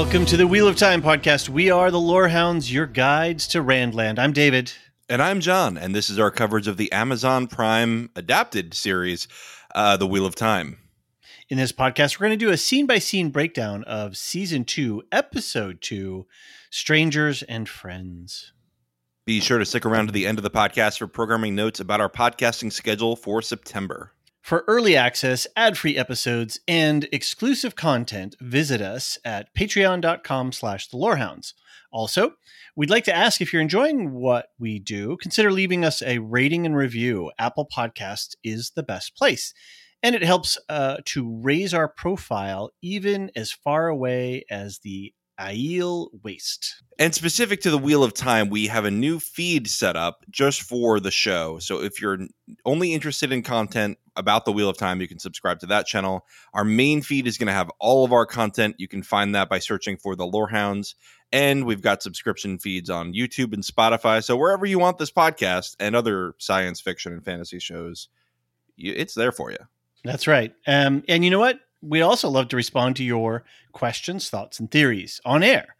Welcome to the Wheel of Time podcast. We are the Lorehounds, your guides to Randland. I'm David. And I'm John, and this is our coverage of the Amazon Prime adapted series, uh, The Wheel of Time. In this podcast, we're going to do a scene by scene breakdown of season two, episode two Strangers and Friends. Be sure to stick around to the end of the podcast for programming notes about our podcasting schedule for September. For early access, ad-free episodes, and exclusive content, visit us at patreon.com slash the lorehounds. Also, we'd like to ask if you're enjoying what we do, consider leaving us a rating and review. Apple Podcasts is the best place. And it helps uh, to raise our profile even as far away as the Aiel Waste. And specific to the Wheel of Time, we have a new feed set up just for the show. So if you're only interested in content about the Wheel of Time, you can subscribe to that channel. Our main feed is going to have all of our content. You can find that by searching for the Lorehounds. And we've got subscription feeds on YouTube and Spotify. So wherever you want this podcast and other science fiction and fantasy shows, it's there for you. That's right. Um, and you know what? We'd also love to respond to your questions, thoughts, and theories on air.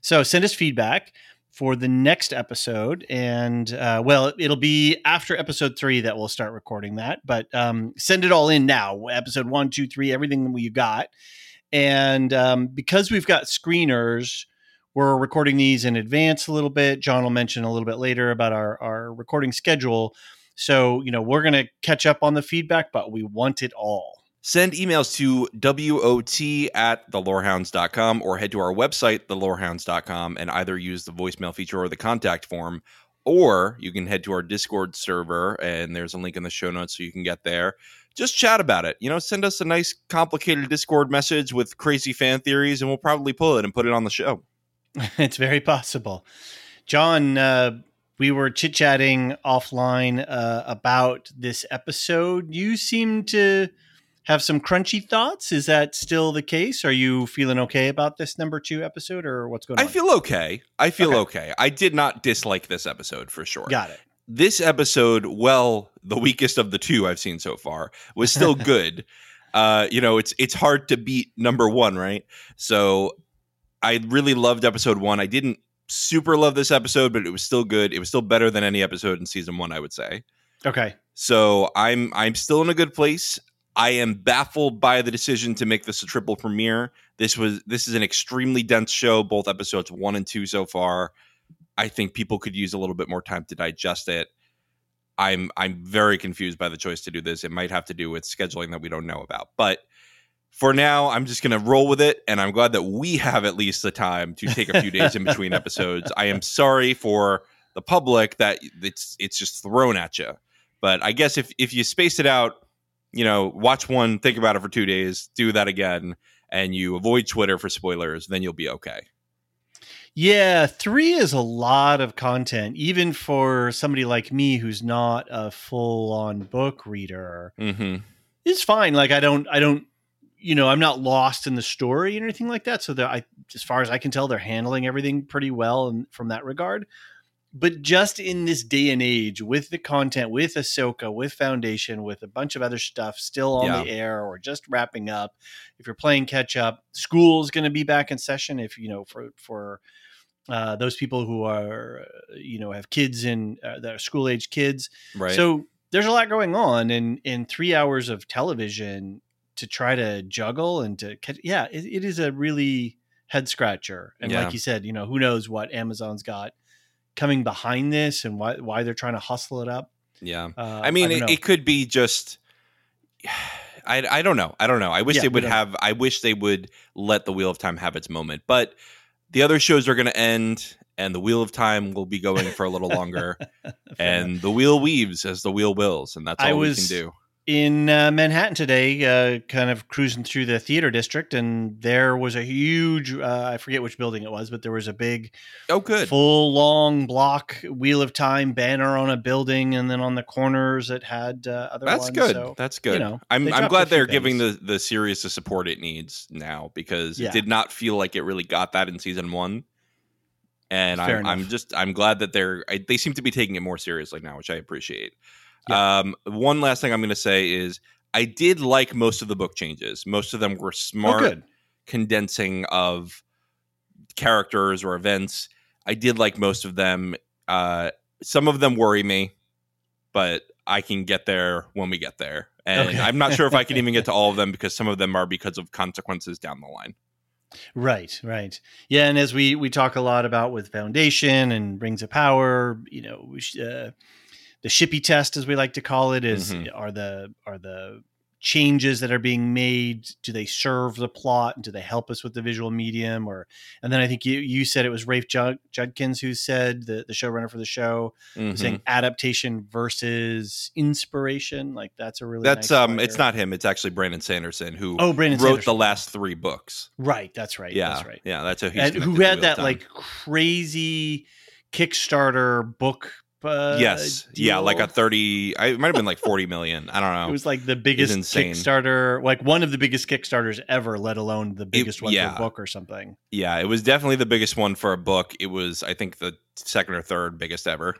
So send us feedback for the next episode. And uh, well, it'll be after episode three that we'll start recording that. But um, send it all in now episode one, two, three, everything that you got. And um, because we've got screeners, we're recording these in advance a little bit. John will mention a little bit later about our, our recording schedule. So, you know, we're going to catch up on the feedback, but we want it all. Send emails to WOT at thelorehounds.com or head to our website, thelorehounds.com, and either use the voicemail feature or the contact form. Or you can head to our Discord server, and there's a link in the show notes so you can get there. Just chat about it. You know, send us a nice, complicated Discord message with crazy fan theories, and we'll probably pull it and put it on the show. it's very possible. John, uh, we were chit chatting offline uh, about this episode. You seem to have some crunchy thoughts. Is that still the case? Are you feeling okay about this number two episode, or what's going on? I feel okay. I feel okay. okay. I did not dislike this episode for sure. Got it. This episode, well, the weakest of the two I've seen so far, was still good. uh, you know, it's it's hard to beat number one, right? So I really loved episode one. I didn't super love this episode, but it was still good. It was still better than any episode in season one, I would say. Okay. So I'm I'm still in a good place. I am baffled by the decision to make this a triple premiere. This was this is an extremely dense show, both episodes one and two so far. I think people could use a little bit more time to digest it. I'm I'm very confused by the choice to do this. It might have to do with scheduling that we don't know about. But for now, I'm just going to roll with it and I'm glad that we have at least the time to take a few days in between episodes. I am sorry for the public that it's it's just thrown at you. But I guess if if you space it out you know, watch one, think about it for two days, do that again, and you avoid Twitter for spoilers, then you'll be okay. Yeah, three is a lot of content, even for somebody like me who's not a full on book reader. Mm-hmm. It's fine. Like I don't, I don't, you know, I'm not lost in the story and anything like that. So that I, as far as I can tell, they're handling everything pretty well and from that regard. But just in this day and age, with the content, with Ahsoka, with Foundation, with a bunch of other stuff still on Yeah. the air or just wrapping up, if you're playing catch up, school's going to be back in session. If you know for for uh, those people who are you know have kids in uh, that are school age kids, Right. so there's a lot going on, and in three hours of television to try to juggle and to catch, yeah, it, it is a really head scratcher. And Yeah. like you said, you know, who knows what Amazon's got coming behind this and why why they're trying to hustle it up. yeah. Uh, I mean, don't it, it could be just. I, I don't know. I don't know. I wish Yeah, they would have. I wish they would let the Wheel of Time have its moment. But the other shows are going to end, and the Wheel of Time will be going for a little longer. And the wheel weaves as the wheel wills, and that's all I we was- can do. In uh, Manhattan today, uh, kind of cruising through the theater district, and there was a huge, uh, I forget which building it was, but there was a big, Oh, good. full long block Wheel of Time banner on a building, and then on the corners it had uh, other That's ones. good. So, That's good. You know, I'm I'm glad they're giving the the series the support it needs now because Yeah. it did not feel like it really got that in season one. And I'm, I'm just I'm glad that they're I, they seem to be taking it more seriously now, which I appreciate. Yeah. Um, one last thing I'm going to say is I did like most of the book changes. Most of them were oh, smart good. condensing of characters or events. I did like most of them. Uh, some of them worry me, but I can get there when we get there. And Okay. I'm not sure if I can even get to all of them because some of them are because of consequences down the line. Right, right. Yeah, and as we we talk a lot about with Foundation and Rings of Power, you know, we sh- uh, the shippy test, as we like to call it, is Mhm. are the are the changes that are being made do they serve the plot and do they help us with the visual medium or and then i think you you said it was rafe Jud- judkins who said the, the showrunner for the show Mhm. saying adaptation versus inspiration like that's a really That's nice um, it's not him. It's actually Brandon Sanderson who oh brandon wrote Sanderson. the last three books. right that's right yeah, that's right yeah, that's and who had that Time. like crazy Kickstarter book. Uh, yes, yeah, like a thirty. I it might have been like forty million. I don't know. It was like the biggest. Kickstarter, like one of the biggest Kickstarters ever, let alone the biggest one yeah. for a book or something. yeah, it was definitely the biggest one for a book. It was, I think, the second or third biggest ever.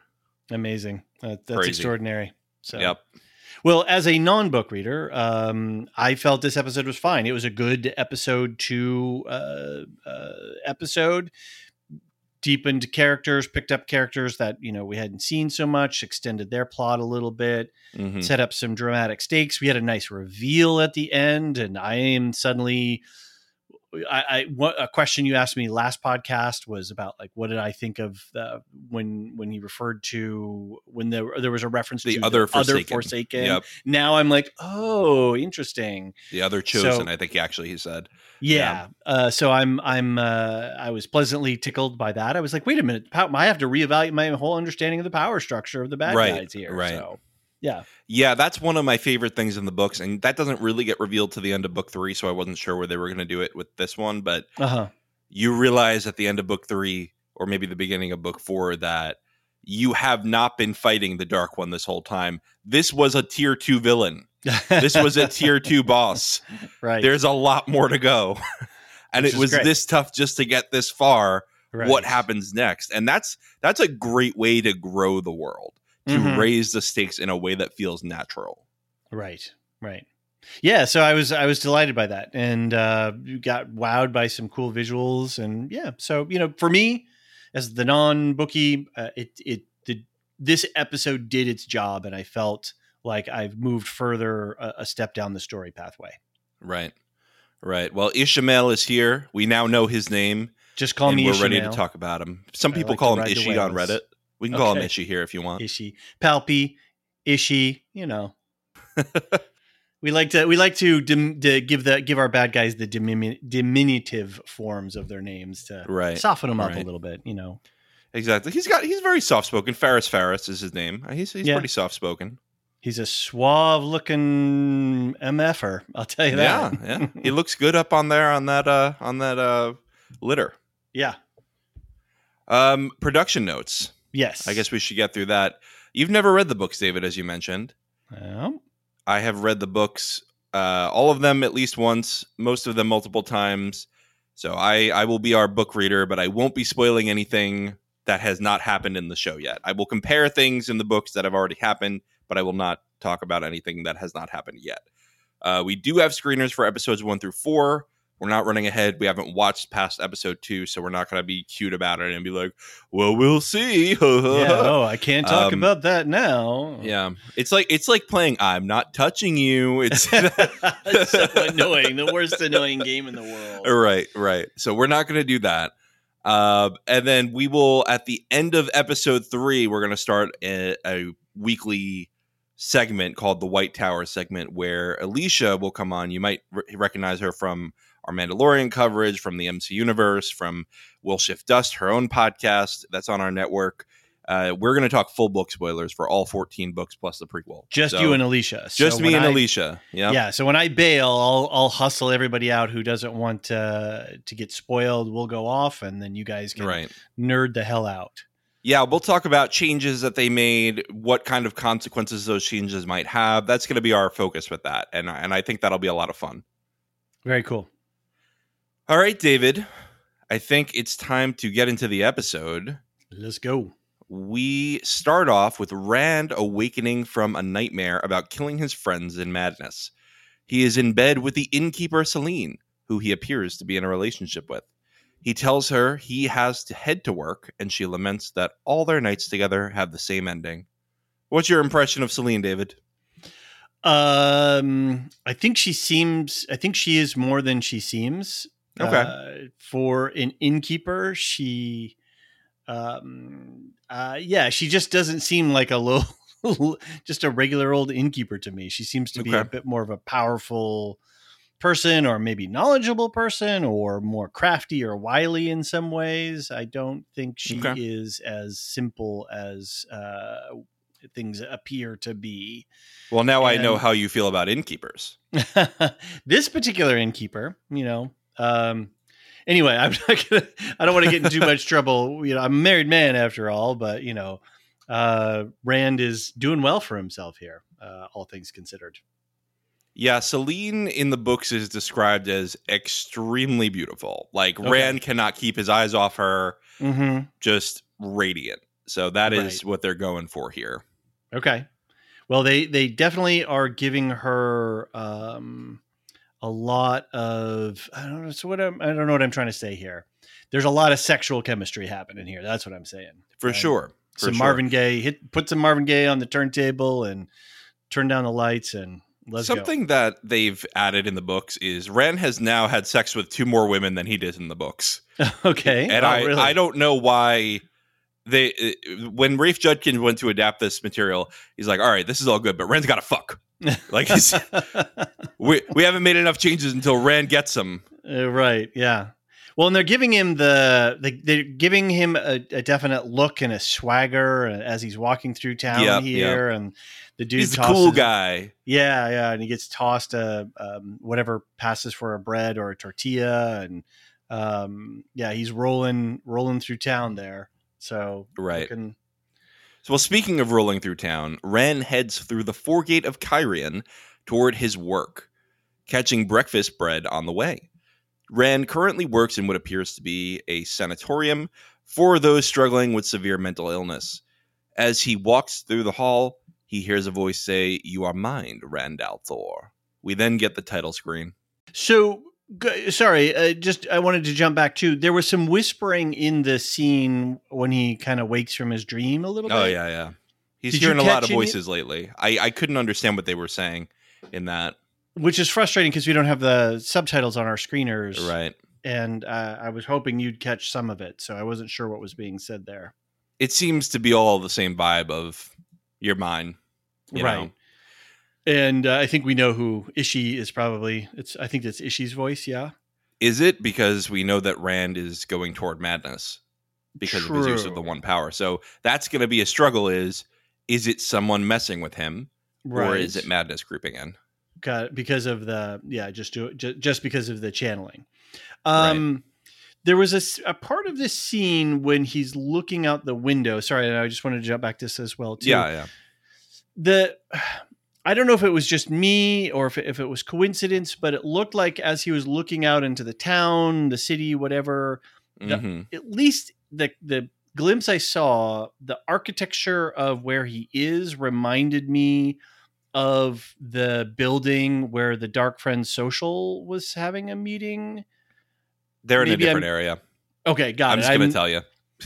Amazing. That, that's Crazy. extraordinary. So, Yep. Well, as a non-book reader, um, I felt this episode was fine. It was a good episode two uh, uh, episode. Deepened characters, picked up characters that you know we hadn't seen so much, extended their plot a little bit, Mhm. set up some dramatic stakes. We had a nice reveal at the end, and I am suddenly. I, I what a question you asked me last podcast was about like what did I think of the, when when he referred to when there there was a reference The to other the other Forsaken. Forsaken. Yep. Now I'm like, oh, interesting. The other chosen, So- I think actually he said. Yeah. Uh, so I'm I'm uh, I was pleasantly tickled by that. I was like, wait a minute, I have to reevaluate my whole understanding of the power structure of the bad Right, guys here. right. So yeah, Yeah, that's one of my favorite things in the books, and that doesn't really get revealed to the end of book three, so I wasn't sure where they were going to do it with this one. But uh huh. you realize at the end of book three, or maybe the beginning of book four, that you have not been fighting the Dark One this whole time. This was a tier two villain. This was a tier two boss. right. There's a lot more to go. and Which it was great. this tough just to get this far. right. What happens next? And that's that's a great way to grow the world, to Mhm. raise the stakes in a way that feels natural. Right. Right. Yeah, so I was I was delighted by that, and uh, got wowed by some cool visuals, and yeah, so you know, for me, as the non bookie, uh, it it the this episode did its job, and I felt like I've moved further a, a step down the story pathway. Right. Right. Well, Ishamael is here. We now know his name. Just call and me we're ready to talk about him. Some people like call him Ishi on. Reddit. We can call him Okay. Ishi here if you want. Ishi, Palpy, Ishi. You know, we like to we like to, dim, to give the give our bad guys the diminu- diminutive forms of their names to Right. soften them up a little bit. You know, Exactly. He's got he's very soft spoken. Fares Fares is his name. He's he's Yeah. pretty soft spoken. he's a suave looking mf'er. I'll tell you Yeah, that. yeah. He looks good up on there on that uh on that uh litter. yeah. Um production notes. Yes. I guess we should get through that. You've never read the books, David, as you mentioned. Well, I have read the books, uh, all of them at least once, most of them multiple times. So I, I will be our book reader, but I won't be spoiling anything that has not happened in the show yet. I will compare things in the books that have already happened, but I will not talk about anything that has not happened yet. Uh, we do have screeners for episodes one through four. We're not running ahead. We haven't watched past episode two, so we're not going to be cute about it and be like, "Well, we'll see." yeah, oh, I can't talk Um, about that now. Yeah, it's like it's like playing "I'm not touching you." It's so annoying. The worst annoying game in the world. right, right. So we're not going to do that. Uh, and then we will at the end of episode three, we're going to start a, a weekly segment called the White Tower segment, where Elysia will come on. You might re- recognize her from our Mandalorian coverage, from the MC Universe, from Wool-Shift-Dust, her own podcast that's on our network. Uh, we're going to talk full book spoilers for all 14 books plus the prequel. Just So- you and Elysia. So just me and I- Elysia. Yeah. Yeah. So when I bail, I'll I'll hustle everybody out who doesn't want to to get spoiled. We'll go off, and then you guys can Right. nerd the hell out. Yeah, we'll talk about changes that they made, what kind of consequences those changes might have. That's going to be our focus with that, and and I think that'll be a lot of fun. Very cool. All right, David, I think it's time to get into the episode. Let's go. We start off with Rand awakening from a nightmare about killing his friends in madness. He is in bed with the innkeeper Selene, who he appears to be in a relationship with. He tells her he has to head to work, and she laments that all their nights together have the same ending. What's your impression of Selene, David? Um, I think she seems. I think she is more than she seems. Okay. Uh, for an innkeeper, she, um, uh, yeah, she just doesn't seem like a low, just a regular old innkeeper to me. She seems to be a bit more of a powerful person, or maybe knowledgeable person, or more crafty or wily in some ways. I don't think she Okay. is as simple as uh, things appear to be. Well, now I know how you feel about innkeepers. this particular innkeeper, you know. Um, anyway, I'm not gonna. I don't want to get in too much trouble. You know, I'm a married man after all, but you know, uh, Rand is doing well for himself here, uh, all things considered. Yeah, Selene in the books is described as extremely beautiful. Like Okay. Rand cannot keep his eyes off her, Mm-hmm. just radiant. So that is Right. what they're going for here. Okay. Well, they they definitely are giving her um, a lot of I don't know. So what I'm, I don't know what I'm trying to say here. There's a lot of sexual chemistry happening here. That's what I'm saying. For Right. sure. For some sure. Marvin Gaye hit put some Marvin Gaye on the turntable and turn down the lights and let's Something that they've added in the books is Rand has now had sex with two more women than he did in the books. okay. And Oh, I, really? I don't know why they uh, when Rafe Judkins went to adapt this material, he's like, "All right, this is all good, but Rand's got to fuck." Like we we haven't made enough changes until Rand gets them. Uh, right. Yeah. Well, and they're giving him the, the they're giving him a, a definite look and a swagger as he's walking through town Yep, here, and the dude He's tosses, cool guy. Yeah, yeah, and he gets tossed a um, whatever passes for a bread or a tortilla, and um, yeah, he's rolling rolling through town there. So Right. looking- So, well, speaking of rolling through town, Rand heads through the foregate of Cairhien toward his work, catching breakfast bread on the way. Rand currently works in what appears to be a sanatorium for those struggling with severe mental illness. As he walks through the hall, he hears a voice say, You are mine, Rand al'Thor. We then get the title screen. So g- sorry, uh, just I wanted to jump back too. There was some whispering in the scene when he kind of wakes from his dream a little bit. Oh, yeah, yeah. He's Did hearing a lot of any- voices lately. I, I couldn't understand what they were saying in that. which is frustrating because we don't have the subtitles on our screeners, Right. And uh, I was hoping you'd catch some of it, so I wasn't sure what was being said there. it seems to be all the same vibe of your mind, you right. know? And uh, I think we know who Ishi is. Probably it's. I think it's Ishi's voice. Yeah. Is it because we know that Rand is going toward madness because of his use of the one power? So that's going to be a struggle. Is is it someone messing with him, or is it madness creeping in? Got because of the yeah, just do it just, just because of the channeling. Um there was a, a part of this scene when he's looking out the window. Sorry, and I just wanted to jump back to this as well too. Yeah, yeah. The I don't know if it was just me or if it, if it was coincidence, but it looked like as he was looking out into the town, the city, whatever, The- hmm at least the the glimpse I saw, the architecture of where he is reminded me of the building where the Dark Friends Social was having a meeting. They're in Maybe a different I'm- area. Okay, got it. I'm just gonna I'm, tell you.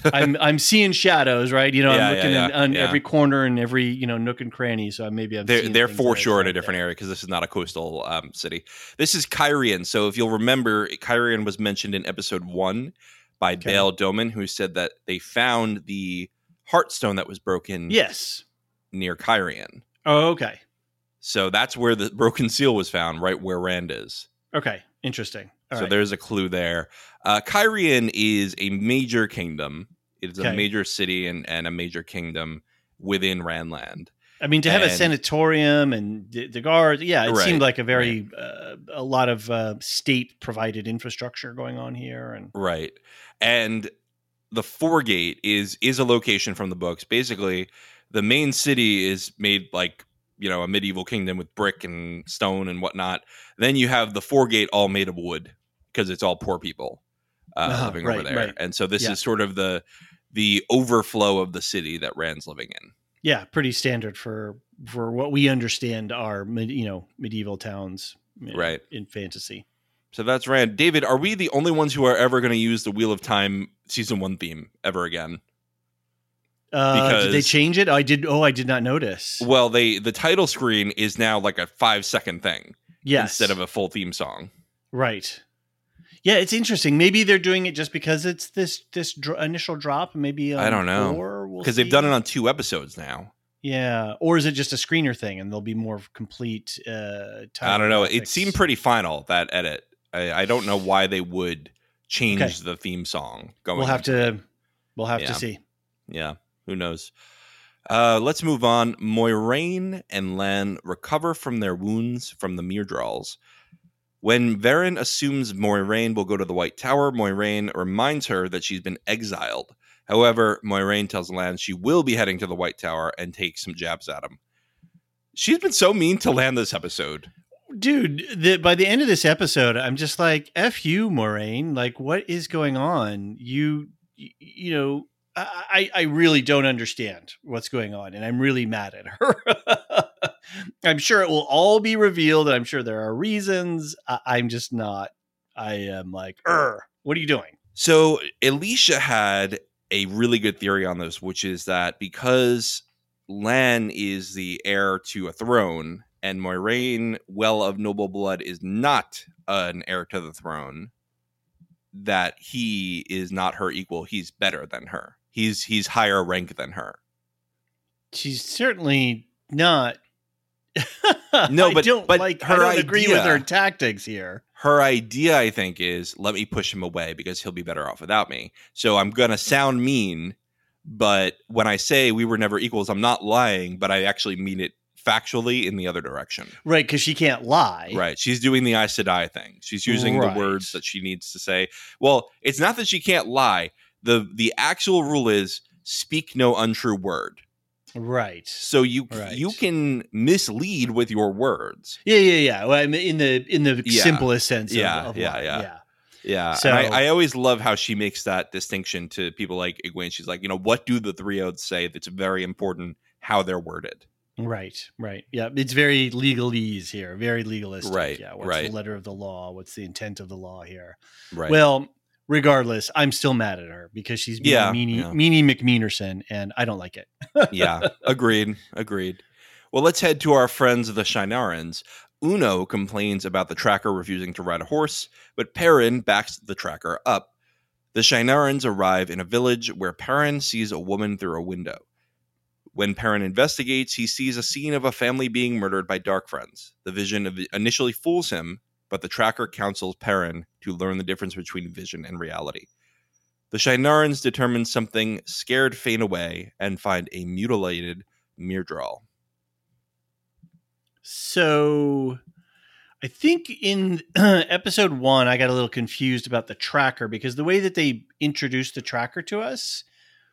I'm I'm seeing shadows, right? You know, Yeah, I'm looking yeah, in, on yeah. every corner and every you know nook and cranny. So maybe I'm They're they're for sure in a different area because this is not a coastal um, city. This is Cairhien. So if you'll remember, Cairhien was mentioned in episode one by Okay. Dale Doman, who said that they found the Heartstone that was broken Yes. near Cairhien. Oh, okay. So that's where the broken seal was found, right where Rand is. Okay. Interesting. All so right. there's a clue there. Uh, Cairhien is a major kingdom. It is a major city and, and a major kingdom within Randland. I mean, to have a sanatorium and the, the guard, yeah, it Right, seemed like a very uh, a lot of uh, state provided infrastructure going on here, and Right. And the Foregate is is a location from the books. Basically, the main city is made like you know a medieval kingdom with brick and stone and whatnot. Then you have the Foregate all made of wood because it's all poor people uh, Uh-huh, living right, over there. right. And so this Yeah. is sort of the the overflow of the city that Rand's living in. yeah, pretty standard for for what we understand are med- you know medieval towns, Right. in fantasy. So that's Rand. David, are we the only ones who are ever going to use the Wheel of Time season one theme ever again? Uh, did they change it? I did. Oh, I did not notice. Well, they the title screen is now like a five second thing yes, instead of a full theme song. right. Yeah, it's interesting. Maybe they're doing it just because it's this this dr- initial drop. Maybe I don't know. four, we'll because they've done it on two episodes now. Yeah, or is it just a screener thing, and there'll be more complete? Uh, I don't know. It seemed pretty final that edit. I, I don't know why they would change Okay. the theme song. Going, We'll have to. We'll have Yeah. to see. Yeah, who knows? Uh, let's move on. Moiraine and Lan recover from their wounds from the Myrddraals. When Verin assumes Moiraine will go to the White Tower, Moiraine reminds her that she's been exiled. However, Moiraine tells Lan she will be heading to the White Tower and take some jabs at him. She's been so mean to Lan this episode. Dude, the, by the end of this episode, I'm just like, "F you, Moiraine." Like, what is going on? You, you know, I, I really don't understand what's going on, and I'm really mad at her. I'm sure it will all be revealed, and I'm sure there are reasons. I, I'm just not. I am like, er, what are you doing? So Elysia had a really good theory on this, which is that because Lan is the heir to a throne and Moiraine, well of noble blood, is not an heir to the throne, that he is not her equal. He's better than her. He's he's higher rank than her. She's certainly not. No, I but- don't but like. her I don't agree with her tactics here. Her idea, I think, is let me push him away because he'll be better off without me. So I'm gonna sound mean, but when I say we were never equals, I'm not lying, but I actually mean it factually in the other direction. Right, because she can't lie. Right. She's doing the I Aes Sedai thing. She's using Right. the words that she needs to say. Well, it's not that she can't lie. The the actual rule is speak no untrue word. Right. So you Right. you can mislead with your words. Yeah, yeah, yeah. Well, I mean, in the in the Yeah. simplest sense. Yeah, of, yeah, lying, yeah. Yeah. So- I, I always love how she makes that distinction to people like Egwene. She's like, you know, what do the three oaths say that's very important how they're worded? Right, right. Yeah, it's very legalese here, very legalistic. Right, Yeah. What's right. the letter of the law? What's the intent of the law here? Right. Well, regardless, I'm still mad at her because she's being Yeah, meanie, yeah. meanie McMeanerson, and I don't like it. yeah, agreed, agreed. Well, let's head to our friends the Shienarans. Uno complains about the tracker refusing to ride a horse, but Perrin backs the tracker up. The Shienarans arrive in a village where Perrin sees a woman through a window. When Perrin investigates, he sees a scene of a family being murdered by dark friends. The vision initially fools him, but the tracker counsels Perrin to learn the difference between vision and reality. The Shienarans determine something scared Fain away and find a mutilated Myrddraal. So I think in episode one, I got a little confused about the tracker because the way that they introduced the tracker to us,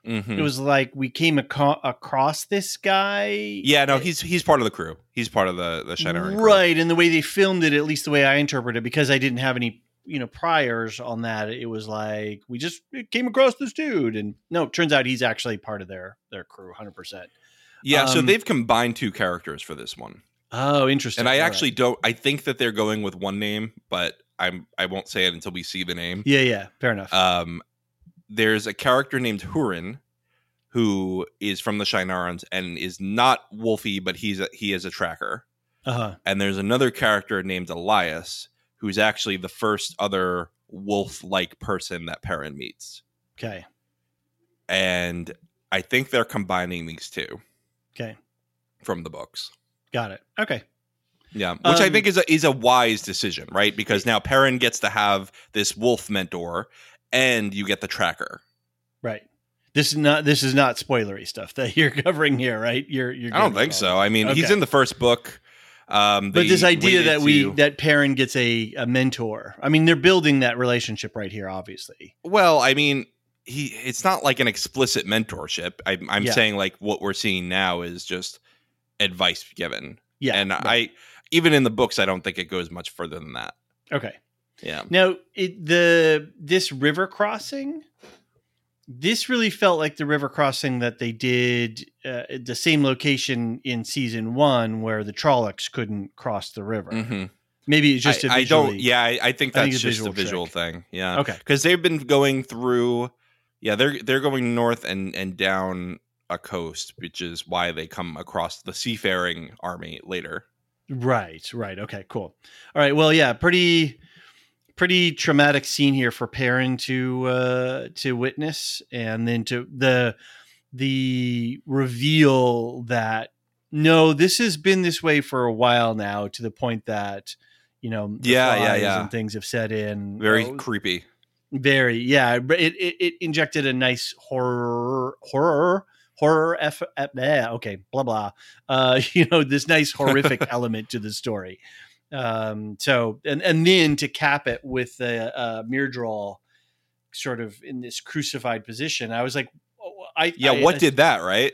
Mhm. it was like we came aco- across this guy. Yeah, no, he's he's part of the crew. He's part of the the crew. right. And the way they filmed it, at least the way I interpret it, because I didn't have any you know priors on that it was like we just came across this dude and no it turns out he's actually part of their their crew 100% Yeah, so Um, they've combined two characters for this one. oh interesting And I All right. actually don't I think that they're going with one name, but I'm I won't say it until we see the name. yeah yeah fair enough Um there's a character named Hurin who is from the Shienarans and is not Wolfie, but he's a, he is a tracker. uh-huh And there's another character named Elyas who's actually the first other wolf-like person that Perrin meets. okay And I think they're combining these two okay from the books. got it okay Yeah, which I Um, think is a is a wise decision, right? Because now Perrin gets to have this wolf mentor, and you get the tracker. right this is not this is not spoilery stuff that you're covering here right you're you're I don't think so. I mean, he's in the first book. Um, but this idea that we to- that Perrin gets a, a mentor i mean they're building that relationship right here obviously well, I mean, he it's not like an explicit mentorship. I, I'm Yeah. saying like what we're seeing now is just advice given, yeah and right. I even in the books, I don't think it goes much further than that. okay Yeah, Now, it, the this river crossing, this really felt like the river crossing that they did uh, at the same location in season one, where the Trollocs couldn't cross the river. Mhm. Maybe it's just I don't. Yeah, I, I think I that's think it's just visual a visual trick. thing. Yeah. Okay. because they've been going through yeah they're they're going north and and down a coast which is why they come across the seafaring army later Right. Right. Okay. Cool. All right. Well, yeah. Pretty, pretty traumatic scene here for Perrin to uh, to witness, and then to the the reveal that no, this has been this way for a while now, to the point that you know, the Yeah, yeah, yeah. and things have set in. very Oh, creepy very, yeah. It, it it injected a nice horror horror horror f, f eh, okay blah blah uh you know this nice horrific element to the story um so and and then to cap it with the uh Myrddraal sort of in this crucified position i was like oh, i yeah I- what I- did that right?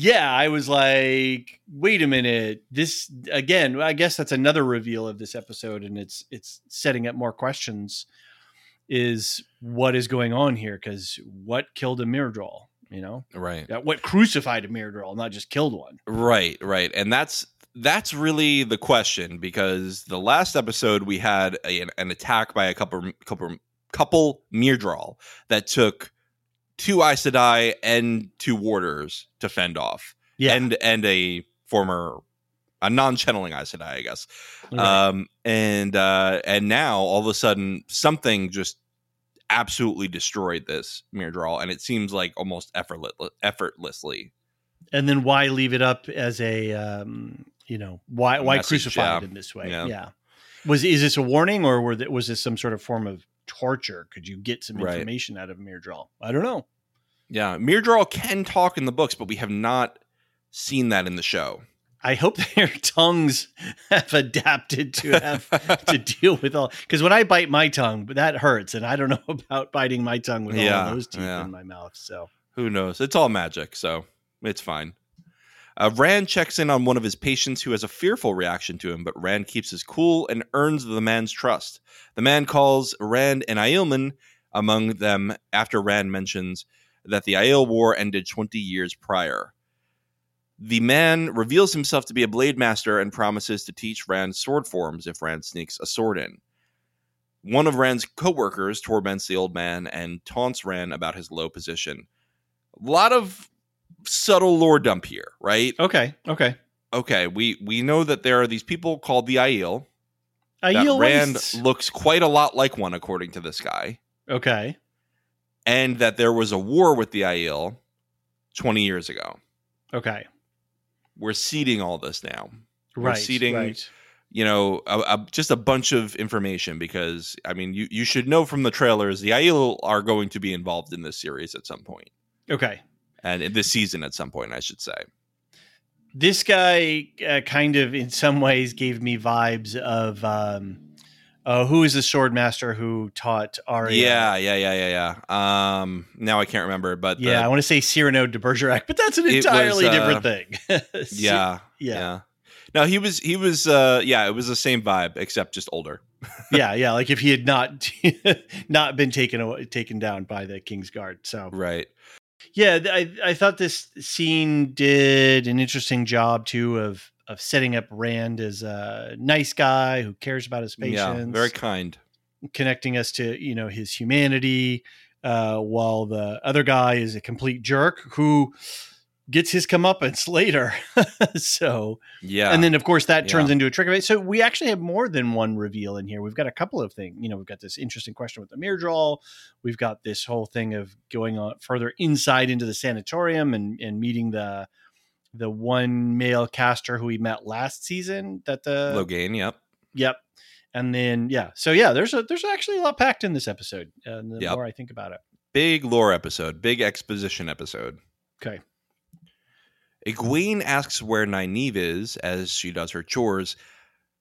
Yeah i was like wait a minute this again i guess that's another reveal of this episode and it's it's setting up more questions is what is going on here because what killed a Myrddraal you know? Right. What crucified a Myrddraal not just killed one. Right right and that's that's really the question because the last episode we had a, an attack by a couple couple couple Myrddraal that took two Aes Sedai and two warders to fend off yeah and and a former a non-channeling Aes Sedai, I guess. right. Um, and uh, and now all of a sudden something just absolutely destroyed this Myrddraal, and it seems like almost effortless, effortlessly. and then why leave it up as a um you know why why message, crucify yeah. it in this way Yeah. yeah, was is this a warning or were th- was this some sort of form of torture could you get some Right. information out of Myrddraal i don't know Yeah, Myrddraal can talk in the books, but we have not seen that in the show. I hope their tongues have adapted to have to deal with all. Because when I bite my tongue, that hurts, and I don't know about biting my tongue with all Yeah, of those teeth yeah. in my mouth. So Who knows? It's all magic, so it's fine. Uh, Rand checks in on one of his patients who has a fearful reaction to him, but Rand keeps his cool and earns the man's trust. The man calls Rand an Aielman among them after Rand mentions that the Aiel War ended 20 years prior. The man reveals himself to be a blade master and promises to teach Rand sword forms if Rand sneaks a sword in. One of Rand's co-workers torments the old man and taunts Rand about his low position. A lot of subtle lore dump here, right? okay, okay. Okay, we we know that there are these people called the Aiel. That Rand looks quite a lot like one, according to this guy, Okay, and that there was a war with the Aiel twenty years ago. okay, We're seeding all this now. We're seeding- right. You know, a, a, just a bunch of information because I mean, you you should know from the trailers the Aiel are going to be involved in this series at some point, Okay, and in this season at some point, I should say. this guy uh, kind of, in some ways, gave me vibes of um, uh, who is the sword master who taught Arya? Yeah, yeah, yeah, yeah, yeah. Um, now I can't remember, but the- Yeah, I want to say Cyrano de Bergerac, but that's an It was, entirely uh, different thing. yeah, yeah. yeah. No, he was he was uh yeah, it was the same vibe except just older. yeah, yeah, like if he had not not been taken away, taken down by the King's Guard. So Right. Yeah, I I thought this scene did an interesting job too of of setting up Rand as a nice guy who cares about his patients, Yeah, very kind. connecting us to you know his humanity, uh, while the other guy is a complete jerk who gets his comeuppance later. so Yeah. and then of course that turns Yeah. into a trick of it. So we actually have more than one reveal in here. We've got a couple of things. You know, we've got this interesting question with the Myrddraal. We've got this whole thing of going on further inside into the sanatorium and and meeting the the one male caster who we met last season. That the Logain, yep. yep. And then yeah, so yeah, there's a there's actually a lot packed in this episode. And the Yep. more I think about it, Big lore episode, big exposition episode. okay, Egwene asks where Nynaeve is as she does her chores,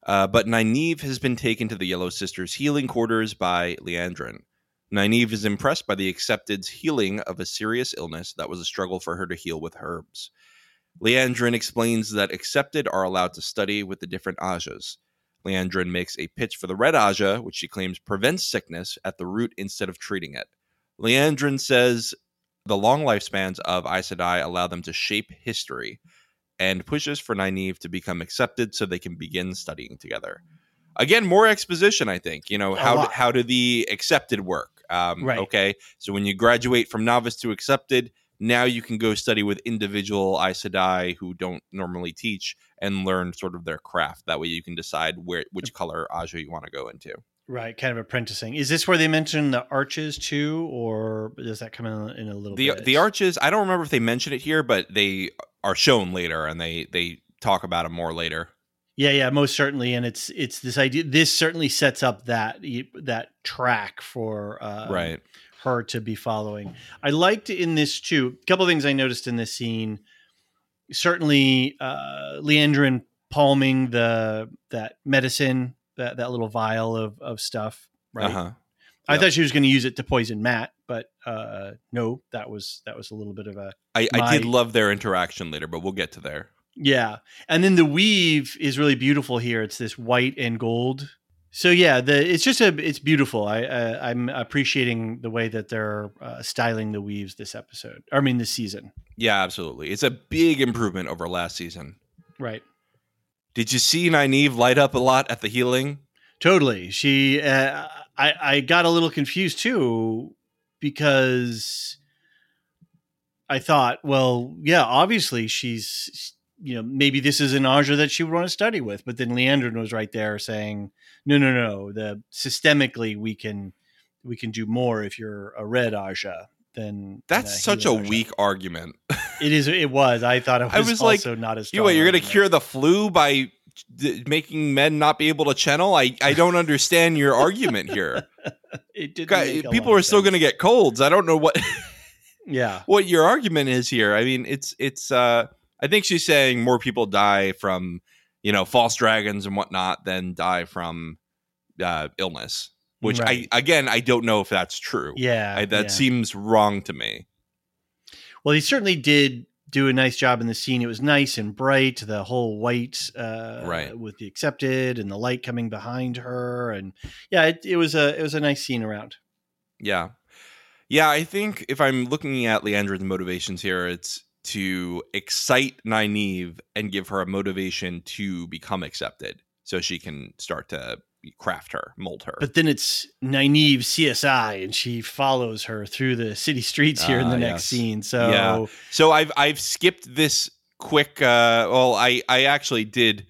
uh, but Nynaeve has been taken to the Yellow Sisters' healing quarters by Liandrin. Nynaeve is impressed by the Accepted's healing of a serious illness that was a struggle for her to heal with herbs. Liandrin explains that Accepted are allowed to study with the different Ajahs. Liandrin makes a pitch for the Red Ajah, which she claims prevents sickness at the root instead of treating it. Liandrin says the long lifespans of Aes Sedai allow them to shape history and pushes for Nynaeve to become accepted so they can begin studying together. Again, more exposition, I think. You know, A how lot. how do the accepted work? Um, Right. Okay, so when you graduate from novice to accepted, now you can go study with individual Aes Sedai who don't normally teach and learn sort of their craft. That way, you can decide where which color Ajah you want to go into. Right, kind of apprenticing. Is this where they mention the arches too, or does that come in in a little the bit? the arches i don't remember if they mention it here but they are shown later and they they talk about them more later Yeah, yeah, most certainly, and it's it's this idea. This certainly sets up that that track for uh, right her to be following. I liked in this too. A couple of things I noticed in this scene. Certainly, uh, Liandrin palming the that medicine, that that little vial of of stuff. Right. uh-huh I Yep. thought she was going to use it to poison Mat, but uh, no, that was that was a little bit of a I, I did love their interaction later but we'll get to there Yeah. And then the weave is really beautiful here. It's this white and gold. So yeah, the it's just a it's beautiful. I uh, I'm appreciating the way that they're uh, styling the weaves this episode. I mean this season. yeah absolutely it's a big improvement over last season Right. Did you see Nynaeve light up a lot at the healing Totally. She uh, I I got a little confused too because I thought, well, yeah, obviously she's you know, maybe this is an Ajah that she would want to study with, but then Liandrin was right there saying, no, no, no, the systemically we can we can do more if you're a red Ajah than that's than such a Ajah." weak argument It is. It was. I thought it was, I was like, also not as. you what you're gonna cure the flu by d- making men not be able to channel i i don't understand your argument here It did. People are still gonna get colds i don't know what Yeah. what your argument is here. I mean, it's it's. uh I think she's saying more people die from you know false dragons and whatnot than die from uh, illness. Which Right. I again I don't know if that's true. Yeah. I, that yeah. seems wrong to me. Well, he certainly did do a nice job in the scene. It was nice and bright, the whole white, uh, Right. with the accepted and the light coming behind her, and yeah, it, it was a it was a nice scene around. Yeah, yeah. I think if I'm looking at Leandra's motivations here, it's to excite Nynaeve and give her a motivation to become accepted, so she can start to craft her, mold her. But then it's Nynaeve CSI, and she follows her through the city streets here in Ah, the next scene. So Yeah. So I've I've skipped this quick. Uh, well, I I actually did.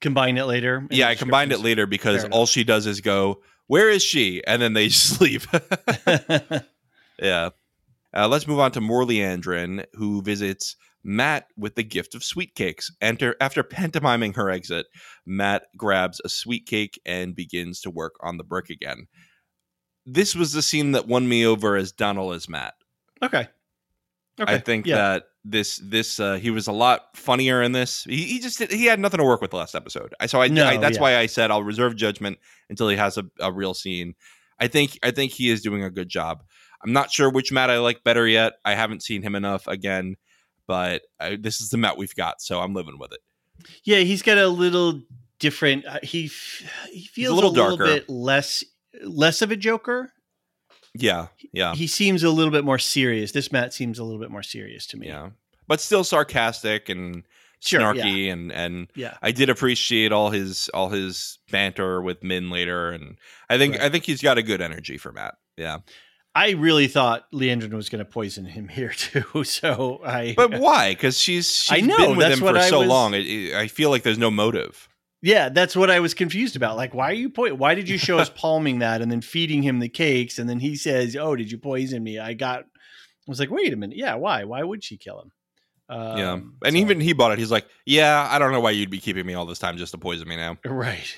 combine it later. Yeah, I combined it later because all she does is go, "Where is she?" and then they just leave. yeah. Uh, let's move on to more Liandrin, who visits Mat with the gift of sweet cakes. Enter after pantomiming her exit, Mat grabs a sweet cake and begins to work on the brick again. This was the scene that won me over as Dónal as Mat. okay. Okay. I think yeah. that this this uh, he was a lot funnier in this. He, he just did, he had nothing to work with last episode. I so I, No, I that's yeah. why I said I'll reserve judgment until he has a, a real scene. I think I think he is doing a good job. I'm not sure which Mat I like better yet. I haven't seen him enough again, but I, this is the Mat we've got, so I'm living with it. Yeah, he's got a little different. Uh, he f- he feels a little little, darker. bit less less of a Joker. Yeah, yeah, He seems a little bit more serious. This Mat seems a little bit more serious to me. yeah. But still sarcastic and Sure, snarky, and and yeah, I did appreciate all his all his banter with Min later, and I think Right. I think he's got a good energy for Mat. Yeah, I really thought Liandrin was going to poison him here too. So I, but why? Because she's she's I know, been with him for I so was- long. It- I feel like there's no motive. yeah, that's what I was confused about. Like, why are you po- Why did you show us palming that and then feeding him the cakes, and then he says, "Oh, did you poison me?" I got. I was like, wait a minute. Yeah, why? Why would she kill him? Um, yeah, and so- even he bought it. He's like, "Yeah, I don't know why you'd be keeping me all this time just to poison me now." right.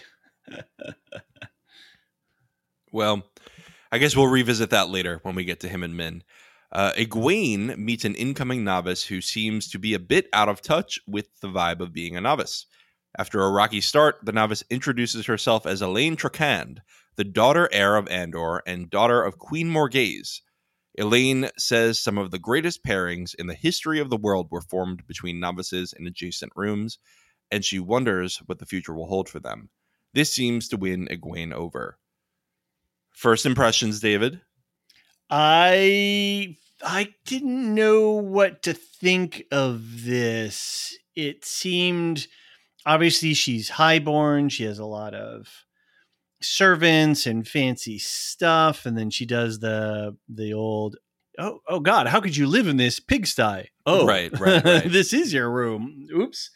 Well, I guess we'll revisit that later when we get to him and Min. Uh, Egwene meets an incoming novice who seems to be a bit out of touch with the vibe of being a novice. After a rocky start, the novice introduces herself as Elayne Trakand, the daughter heir of Andor and daughter of Queen Morgase. Elayne says some of the greatest pairings in the history of the world were formed between novices in adjacent rooms, and she wonders what the future will hold for them. This seems to win Egwene over. First impressions, David. I I didn't know what to think of this. It seemed obviously she's highborn. She has a lot of servants and fancy stuff, and then she does the the old oh oh god, how could you live in this pigsty? Oh, Right, right, right. this is your room. Oops.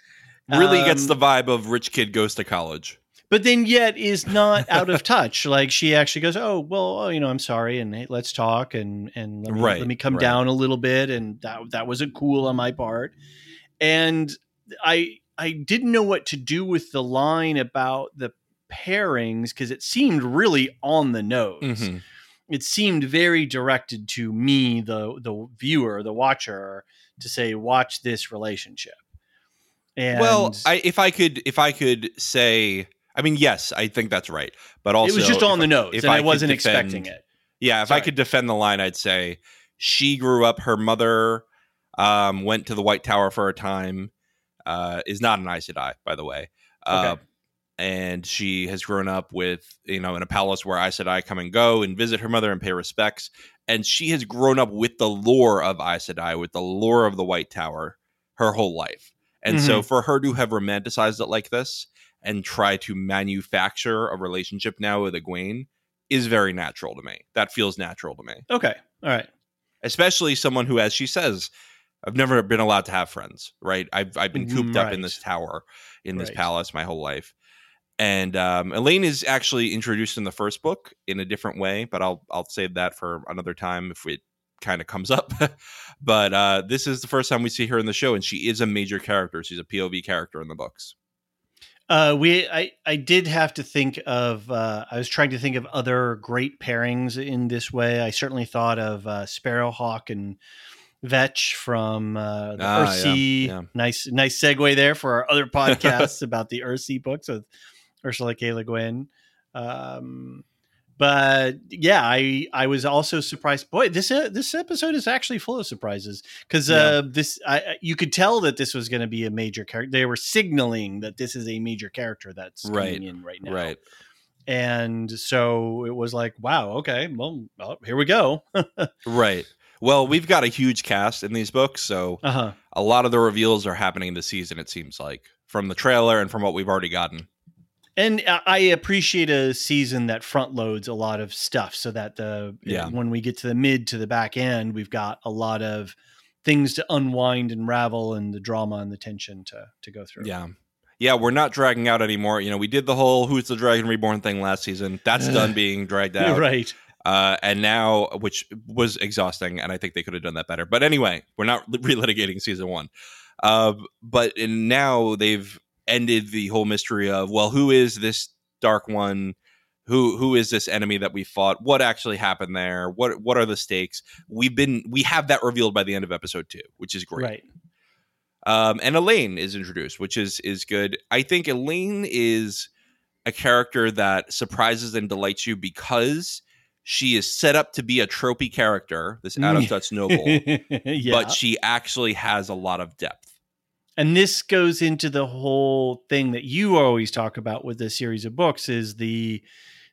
Really gets Um, the vibe of rich kid goes to college. But then yet is not out of touch. Like she actually goes, "Oh well, oh, you know, I'm sorry, and hey, let's talk, and and let me, Right, let me come right. down a little bit." And that that wasn't cool on my part, and I I didn't know what to do with the line about the pairings because it seemed really on the nose. Mhm. It seemed very directed to me, the the viewer, the watcher, to say, "Watch this relationship." And well, I, if I could, if I could say, I mean, yes, I think that's right. But also, it was just on the nose, if and I, could wasn't defend- expecting it. Yeah, if Sorry. I could defend the line, I'd say she grew up. Her mother um, went to the White Tower for a time. Uh, is not an Aes Sedai, by the way. Uh, Okay. And she has grown up with, you know, in a palace where Aes Sedai come and go and visit her mother and pay respects. And she has grown up with the lore of Aes Sedai, with the lore of the White Tower her whole life. And so for her to have romanticized it like this and try to manufacture a relationship now with Egwene is very natural to me. That feels natural to me. Okay. All right. Especially someone who, as she says, I've never been allowed to have friends, right? I've, I've been cooped up in this tower, in this palace my whole life. And um, Elayne is actually introduced in the first book in a different way, but I'll I'll save that for another time if it kind of comes up. but uh, this is the first time we see her in the show, and she is a major character. She's a POV character in the books. Uh, we I I did have to think of. Uh, I was trying to think of other great pairings in this way. I certainly thought of uh, Sparrowhawk and Vetch from uh, the Ah, Earthsea. yeah, yeah. Nice nice segue there for our other podcasts about the Earthsea books with Ursula K. Le Guin. Um, but yeah, I I was also surprised. Boy, this uh, this episode is actually full of surprises because uh, this I, you could tell that this was going to be a major character. They were signaling that this is a major character that's Right, coming in right now, Right. And so it was like, wow, okay, well, here we go. Right. Well, we've got a huge cast in these books, so uh huh. a lot of the reveals are happening this season. It seems like from the trailer and from what we've already gotten. And I appreciate a season that front loads a lot of stuff so that the Yeah. when we get to the mid to the back end, we've got a lot of things to unwind and ravel and the drama and the tension to to go through. Yeah. Yeah, we're not dragging out anymore. You know, we did the whole Who's the Dragon Reborn thing last season. That's done being dragged out. right. Uh, and now, which was exhausting, and I think they could have done that better. But anyway, we're not relitigating season one. Uh, but now they've ended the whole mystery of well, who is this dark one? Who who is this enemy that we fought? What actually happened there? What what are the stakes? We've been we have that revealed by the end of episode two, which is great. Right. Um, and Elayne is introduced, which is is good. I think Elayne is a character that surprises and delights you because she is set up to be a tropey character, this out of touch noble, yeah. but she actually has a lot of depth. And this goes into the whole thing that you always talk about with this series of books is the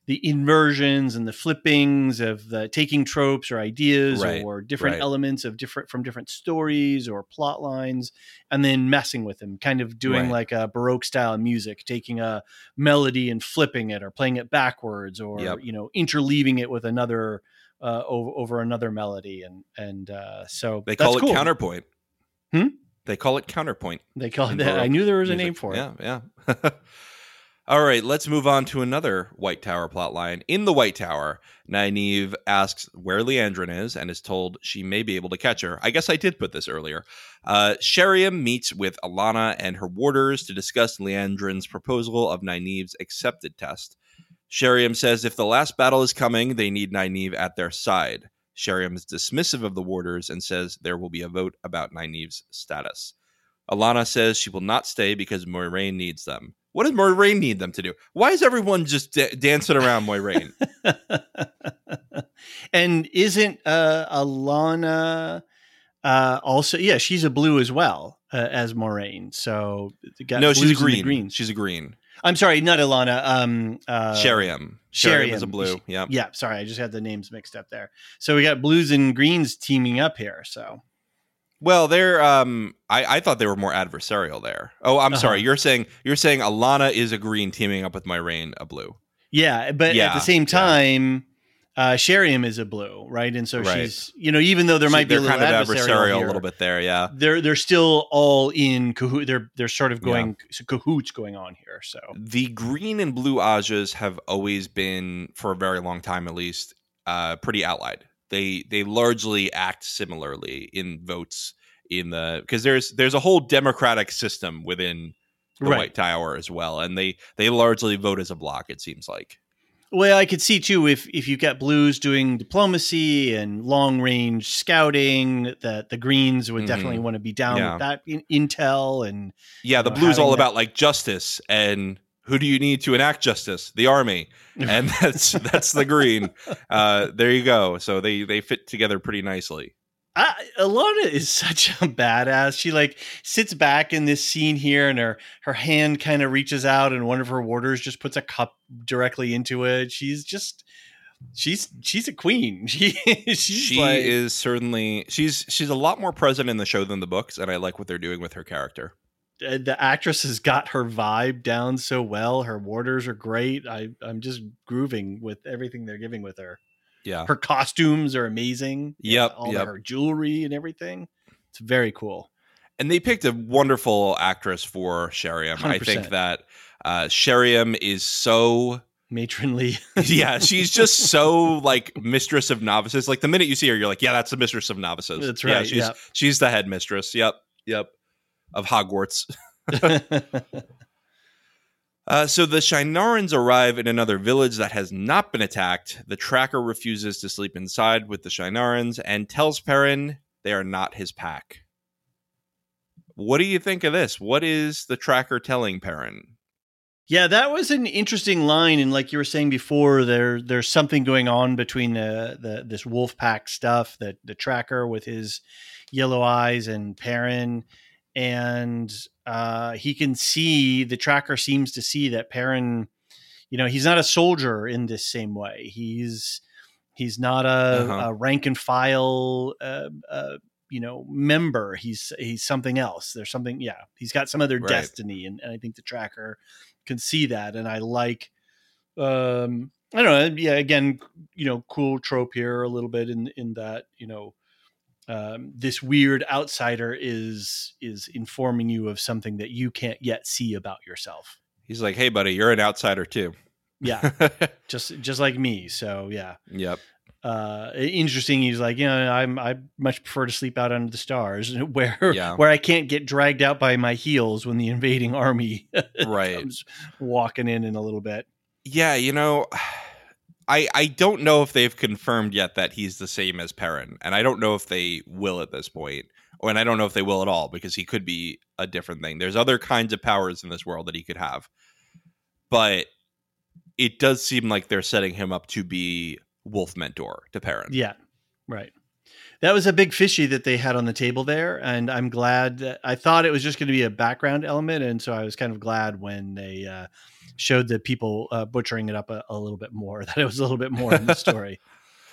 the inversions and the flippings of the taking tropes or ideas Right, or different right. elements of different from different stories or plot lines and then messing with them kind of doing Right. like a baroque style music taking a melody and flipping it or playing it backwards or Yep. you know interleaving it with another uh, over, over another melody and and uh, so They that's call it cool. counterpoint. Hmm? They call it counterpoint. they call it that i knew there was a name for it Yeah, yeah. All right, let's move on to another White Tower plotline. In the White Tower, Nynaeve asks where Liandrin is and is told she may be able to catch her. I guess I did put this earlier. Uh, Sheriam meets with Alana and her warders to discuss Liandrin's proposal of Nynaeve's accepted test. Sheriam says if the last battle is coming, they need Nynaeve at their side. Sheriam is dismissive of the warders and says there will be a vote about Nynaeve's status. Alana says she will not stay because Moiraine needs them. What does Moiraine need them to do? Why is everyone just da- dancing around Moiraine? and isn't uh, Alana uh, also? Yeah, she's a blue as well uh, as Moiraine. So no, she's a blues green. She's a green. I'm sorry, not Alana. Um, uh, Sheriam. Sheriam. Sheriam is a blue. Yeah. Yeah, sorry, I just had the names mixed up there. So we got blues and greens teaming up here. So Well, they're um I, I thought they were more adversarial there. Oh, I'm Uh-huh. sorry. You're saying you're saying Alana is a green teaming up with Moiraine a blue. yeah, but at the same yeah. time. Uh, is a blue, right? And so Right. she's, you know, even though there might be a little kind of adversarial, adversarial here, a little bit there, yeah. they're they're still all in cahoot. They're they're sort of Yeah. going cahoots going on here. So The green and blue Ajahs have always been, for a very long time at least, uh, pretty allied. They they largely act similarly in votes in the because there's there's a whole democratic system within the Right. White Tower as well, and they they largely vote as a block. It seems like. Well, I could see too if if you got blues doing diplomacy and long range scouting, that the greens would Mhm. definitely want to be down Yeah. with that in, intel and Yeah, the know, blue's all that- about like justice and who do you need to enact justice? The army, and that's that's the green. Uh, there you go. So they they fit together pretty nicely. I, Alana is such a badass. She like sits back in this scene here, and her her hand kind of reaches out, and one of her warders just puts a cup directly into it. She's just she's she's a queen. She she's she like, is certainly she's she's a lot more present in the show than the books, and I like what they're doing with her character. uh, the actress has got her vibe down so well. Her warders are great. I I'm just grooving with everything they're giving with her. Yeah, Her costumes are amazing. Yep, all yep. her jewelry and everything. It's very cool. and they picked a wonderful actress for Sheriam. I think that uh, Sheriam is so Matronly. yeah, she's just so like mistress of novices. Like the minute you see her, you're like, yeah, that's the mistress of novices. That's right. Yeah, she's yep. she's the head mistress. Yep, yep, of Hogwarts. Uh, so the Shienarans arrive in another village that has not been attacked. The tracker refuses to sleep inside with the Shienarans and tells Perrin they are not his pack. What do you think of this? What is the tracker telling Perrin? Yeah, that was an interesting line, and like you were saying before, there there's something going on between the the this wolf pack stuff, that the tracker with his yellow eyes and Perrin, and uh, he can see the tracker seems to see that Perrin, you know, he's not a soldier in this same way. He's he's not a, Uh-huh. a rank and file. Uh, uh, you know, member. He's he's something else. There's something. Yeah, he's got some other Right. destiny, and, and I think the tracker can see that and i like um i don't know yeah again you know cool trope here a little bit in in that you know um this weird outsider is is informing you of something that you can't yet see about yourself He's like, "Hey, buddy, you're an outsider too." yeah just just like me so yeah yep. uh interesting he's like you know i'm i much prefer to sleep out under the stars where Yeah. where i can't get dragged out by my heels when the invading army Right. comes walking in in a little bit Yeah, you know, I I don't know if they've confirmed yet that he's the same as Perrin, and I don't know if they will at this point, or and I don't know if they will at all because he could be a different thing. There's other kinds of powers in this world that he could have, but it does seem like they're setting him up to be Wolf Mentor to Perrin. Yeah, right. That was a big fishy that they had on the table there, and I'm glad. That, I thought it was just going to be a background element, and so I was kind of glad when they uh, showed the people uh, butchering it up a, a, little bit more. That it was a little bit more in the story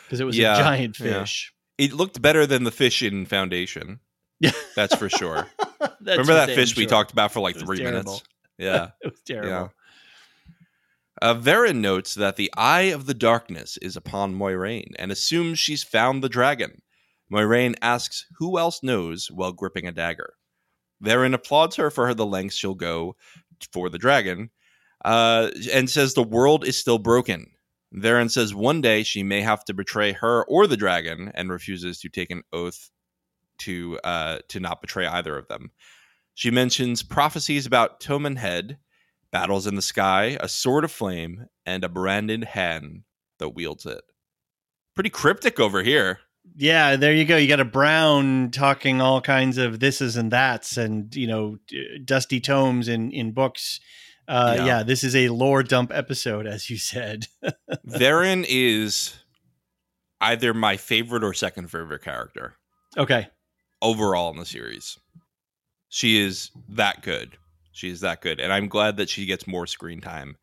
because it was yeah, a giant fish. Yeah. It looked better than the fish in Foundation. Yeah, that's for sure. that's Remember that fish sure. we talked about for like three terrible. minutes? Yeah, it was terrible. Yeah. Uh, Verin notes that the eye of the darkness is upon Moiraine and assumes she's found the dragon. Moiraine asks who else knows while gripping a dagger. Verin applauds her for the lengths she'll go for the dragon, uh, and says the world is still broken. Verin says one day she may have to betray her or the dragon, and refuses to take an oath to uh, to not betray either of them. She mentions prophecies about Toman Head, battles in the sky, a sword of flame, and a branded hand that wields it. Pretty cryptic over here. Yeah, there you go. You got a Brown talking all kinds of thises and that's, and you know, dusty tomes in in books. Uh, yeah. yeah, this is a lore dump episode, as you said. Verin is either my favorite or second favorite character. Okay. Overall in the series, she is that good. She is that good, and I'm glad that she gets more screen time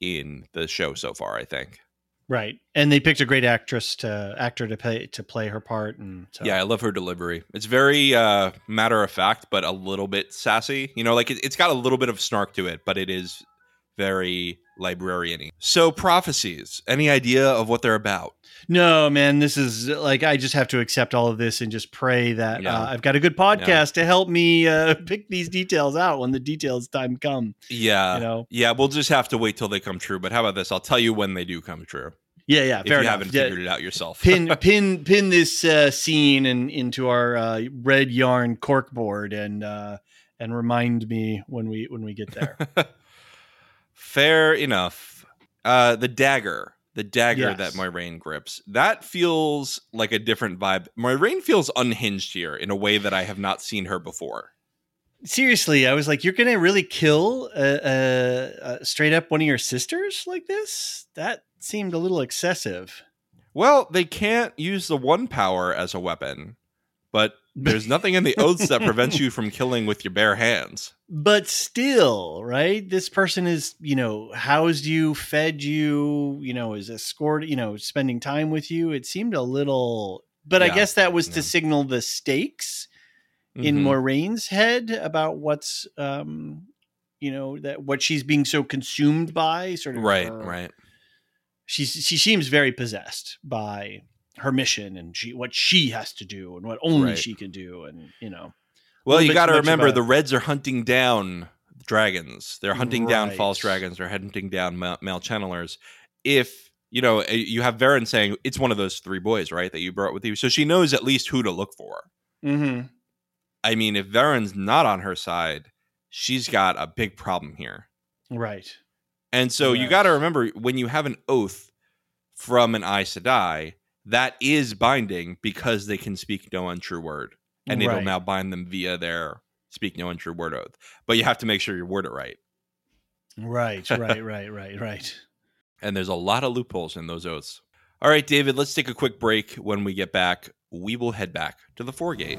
in the show so far. I think. Right, and they picked a great actress to actor to play to play her part, and so. yeah, I love her delivery. It's very uh, matter of fact, but a little bit sassy. You know, like it, it's got a little bit of snark to it, but it is very librarian So prophecies, any idea of what they're about? No, man, this is like I just have to accept all of this and just pray that yeah. uh, I've got a good podcast yeah. to help me uh, pick these details out when the details time come. Yeah, you know, yeah, we'll just have to wait till they come true. But how about this? I'll tell you when they do come true. Yeah, yeah, if you enough. haven't figured it out yourself. pin, pin, pin this uh, scene and into our uh, red yarn corkboard and uh, and remind me when we when we get there. Fair enough. Uh, the dagger, the dagger yes. that Moiraine grips, that feels like a different vibe. Moiraine feels unhinged here in a way that I have not seen her before. Seriously, I was like, "You're gonna really kill straight up one of your sisters like this?" That seemed a little excessive. Well, they can't use the one power as a weapon, but there's nothing in the oaths that prevents you from killing with your bare hands. But still, right? This person is, you know, housed you, fed you, you know, is escorted, you know, spending time with you. It seemed a little, but yeah. I guess that was to signal the stakes mm-hmm. in Moiraine's head about what's, um, you know, that what she's being so consumed by, sort of. Right, her, right. She's she seems very possessed by her mission and she what she has to do and what only right. she can do and you know well you got to remember the reds are hunting down dragons they're hunting right. down false dragons they're hunting down male, male channelers if you know eh, you have Verin saying it's one of those three boys right that you brought with you so she knows at least who to look for mm-hmm. i mean if Verin's not on her side she's got a big problem here right and so right. you got to remember when you have an oath from an Aes Sedai that is binding because they can speak no untrue word, and right. it'll now bind them via their speak no untrue word oath. But you have to make sure you word it right. Right, right, right, right, right. And there's a lot of loopholes in those oaths. All right, David, let's take a quick break. When we get back, we will head back to the foregate.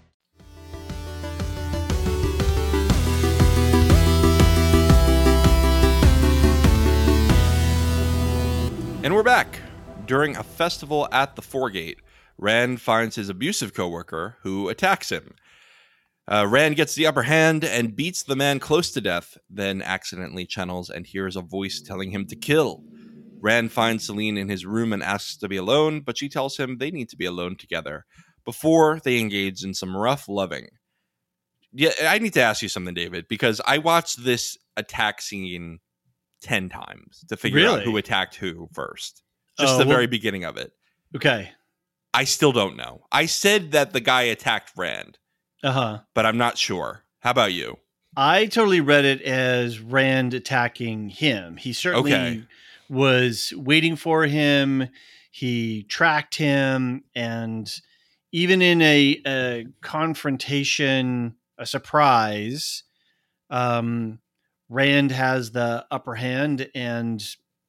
And we're back. During a festival at the Foregate, Rand finds his abusive coworker who attacks him. Uh, Rand gets the upper hand and beats the man close to death, then accidentally channels and hears a voice telling him to kill. Rand finds Selene in his room and asks to be alone, but she tells him they need to be alone together before they engage in some rough loving. Yeah, I need to ask you something, David, because I watched this attack scene ten times to figure out who attacked who first. Just Oh, the well- very beginning of it. Okay. I still don't know. I said that the guy attacked Rand, Uh huh. but I'm not sure. How about you? I totally read it as Rand attacking him. He certainly Okay. was waiting for him. He tracked him, and even in a, a confrontation, a surprise, um, Rand has the upper hand and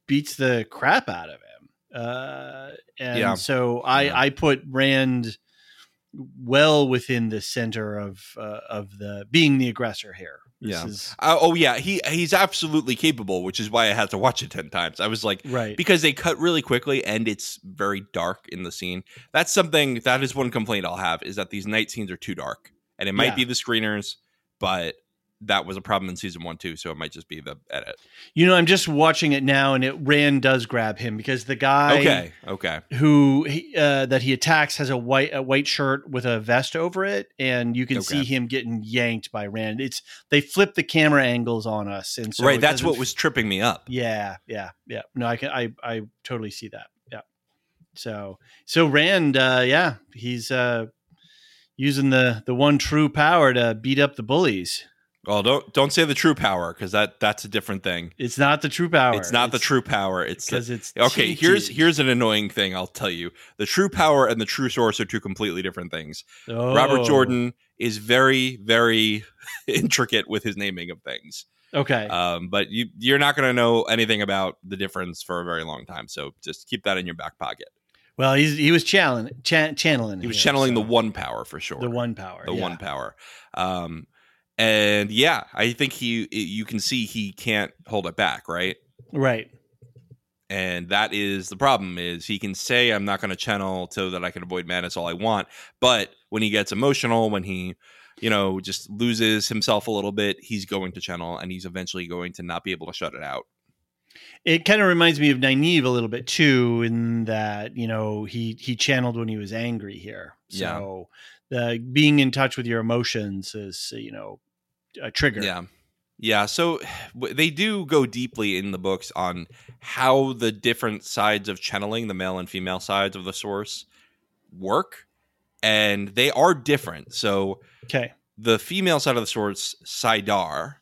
beats the crap out of him. Uh, and Yeah. so I, Yeah. I put Rand well within the center of uh, of the being the aggressor here. This Yeah. is Uh, oh yeah, he he's absolutely capable, which is why I had to watch it ten times. I was like, right. because they cut really quickly and it's very dark in the scene. That's something that is one complaint I'll have is that these night scenes are too dark, and it might Yeah. be the screeners, but that was a problem in season one too. So it might just be the edit. You know, I'm just watching it now, and it Rand does grab him because the guy okay, okay, who he, uh, that he attacks has a white a white shirt with a vest over it, and you can Okay. see him getting yanked by Rand. It's they flip the camera angles on us, and so right. That's what was tripping me up. Yeah, yeah, yeah. No, I can I I totally see that. Yeah. So so Rand, uh, yeah, he's uh, using the the one true power to beat up the bullies. Well, don't don't say the true power because that that's a different thing. It's not the true power. It's not the true power. It's because it's okay. Here's here's an annoying thing. I'll tell you. The true power and the true source are two completely different things. Oh. Robert Jordan is very very intricate with his naming of things. Okay. Um, but you you're not going to know anything about the difference for a very long time. So just keep that in your back pocket. well, he's he was channeling cha- channeling. He was here, channeling so- the one power for sure. the one power. the yeah. one power. Um, and yeah, I think he you can see he can't hold it back, right? Right. And that is the problem is he can say I'm not going to channel so that I can avoid madness all I want, but when he gets emotional, when he you know just loses himself a little bit, he's going to channel and he's eventually going to not be able to shut it out. It kind of reminds me of Nynaeve a little bit too, in that you know he he channeled when he was angry here. Yeah. The being in touch with your emotions is you know a trigger. Yeah. Yeah, so they do go deeply in the books on how the different sides of channeling, the male and female sides of the source, work, and they are different. So Okay. the female side of the source, Saidar,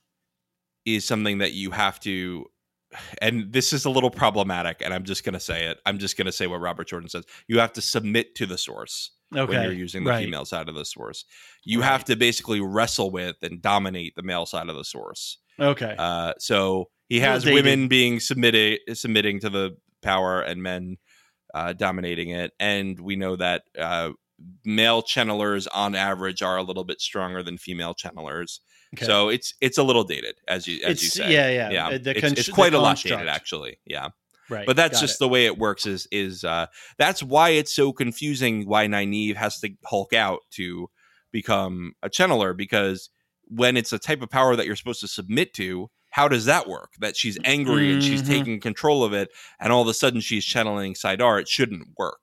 is something that you have to, and this is a little problematic, and I'm just going to say it. I'm just going to say what Robert Jordan says. You have to submit to the source Okay. when you're using the right. female side of the source. You Right. have to basically wrestle with and dominate the male side of the source. Okay. Uh, so he has dated. women being submitted submitting to the power and men uh, dominating it, and we know that uh, male channelers on average are a little bit stronger than female channelers. okay. So it's it's a little dated, as you as you It's- say. yeah, yeah. yeah. It's, con- it's quite a lot dated, actually. Yeah, right. but that's Got just it. the way it works. Is is uh, that's why it's so confusing. Why Nynaeve has to Hulk out to become a channeler because when it's a type of power that you're supposed to submit to, how does that work? That she's angry and she's Mhm. taking control of it, and all of a sudden she's channeling Saidar. It shouldn't work,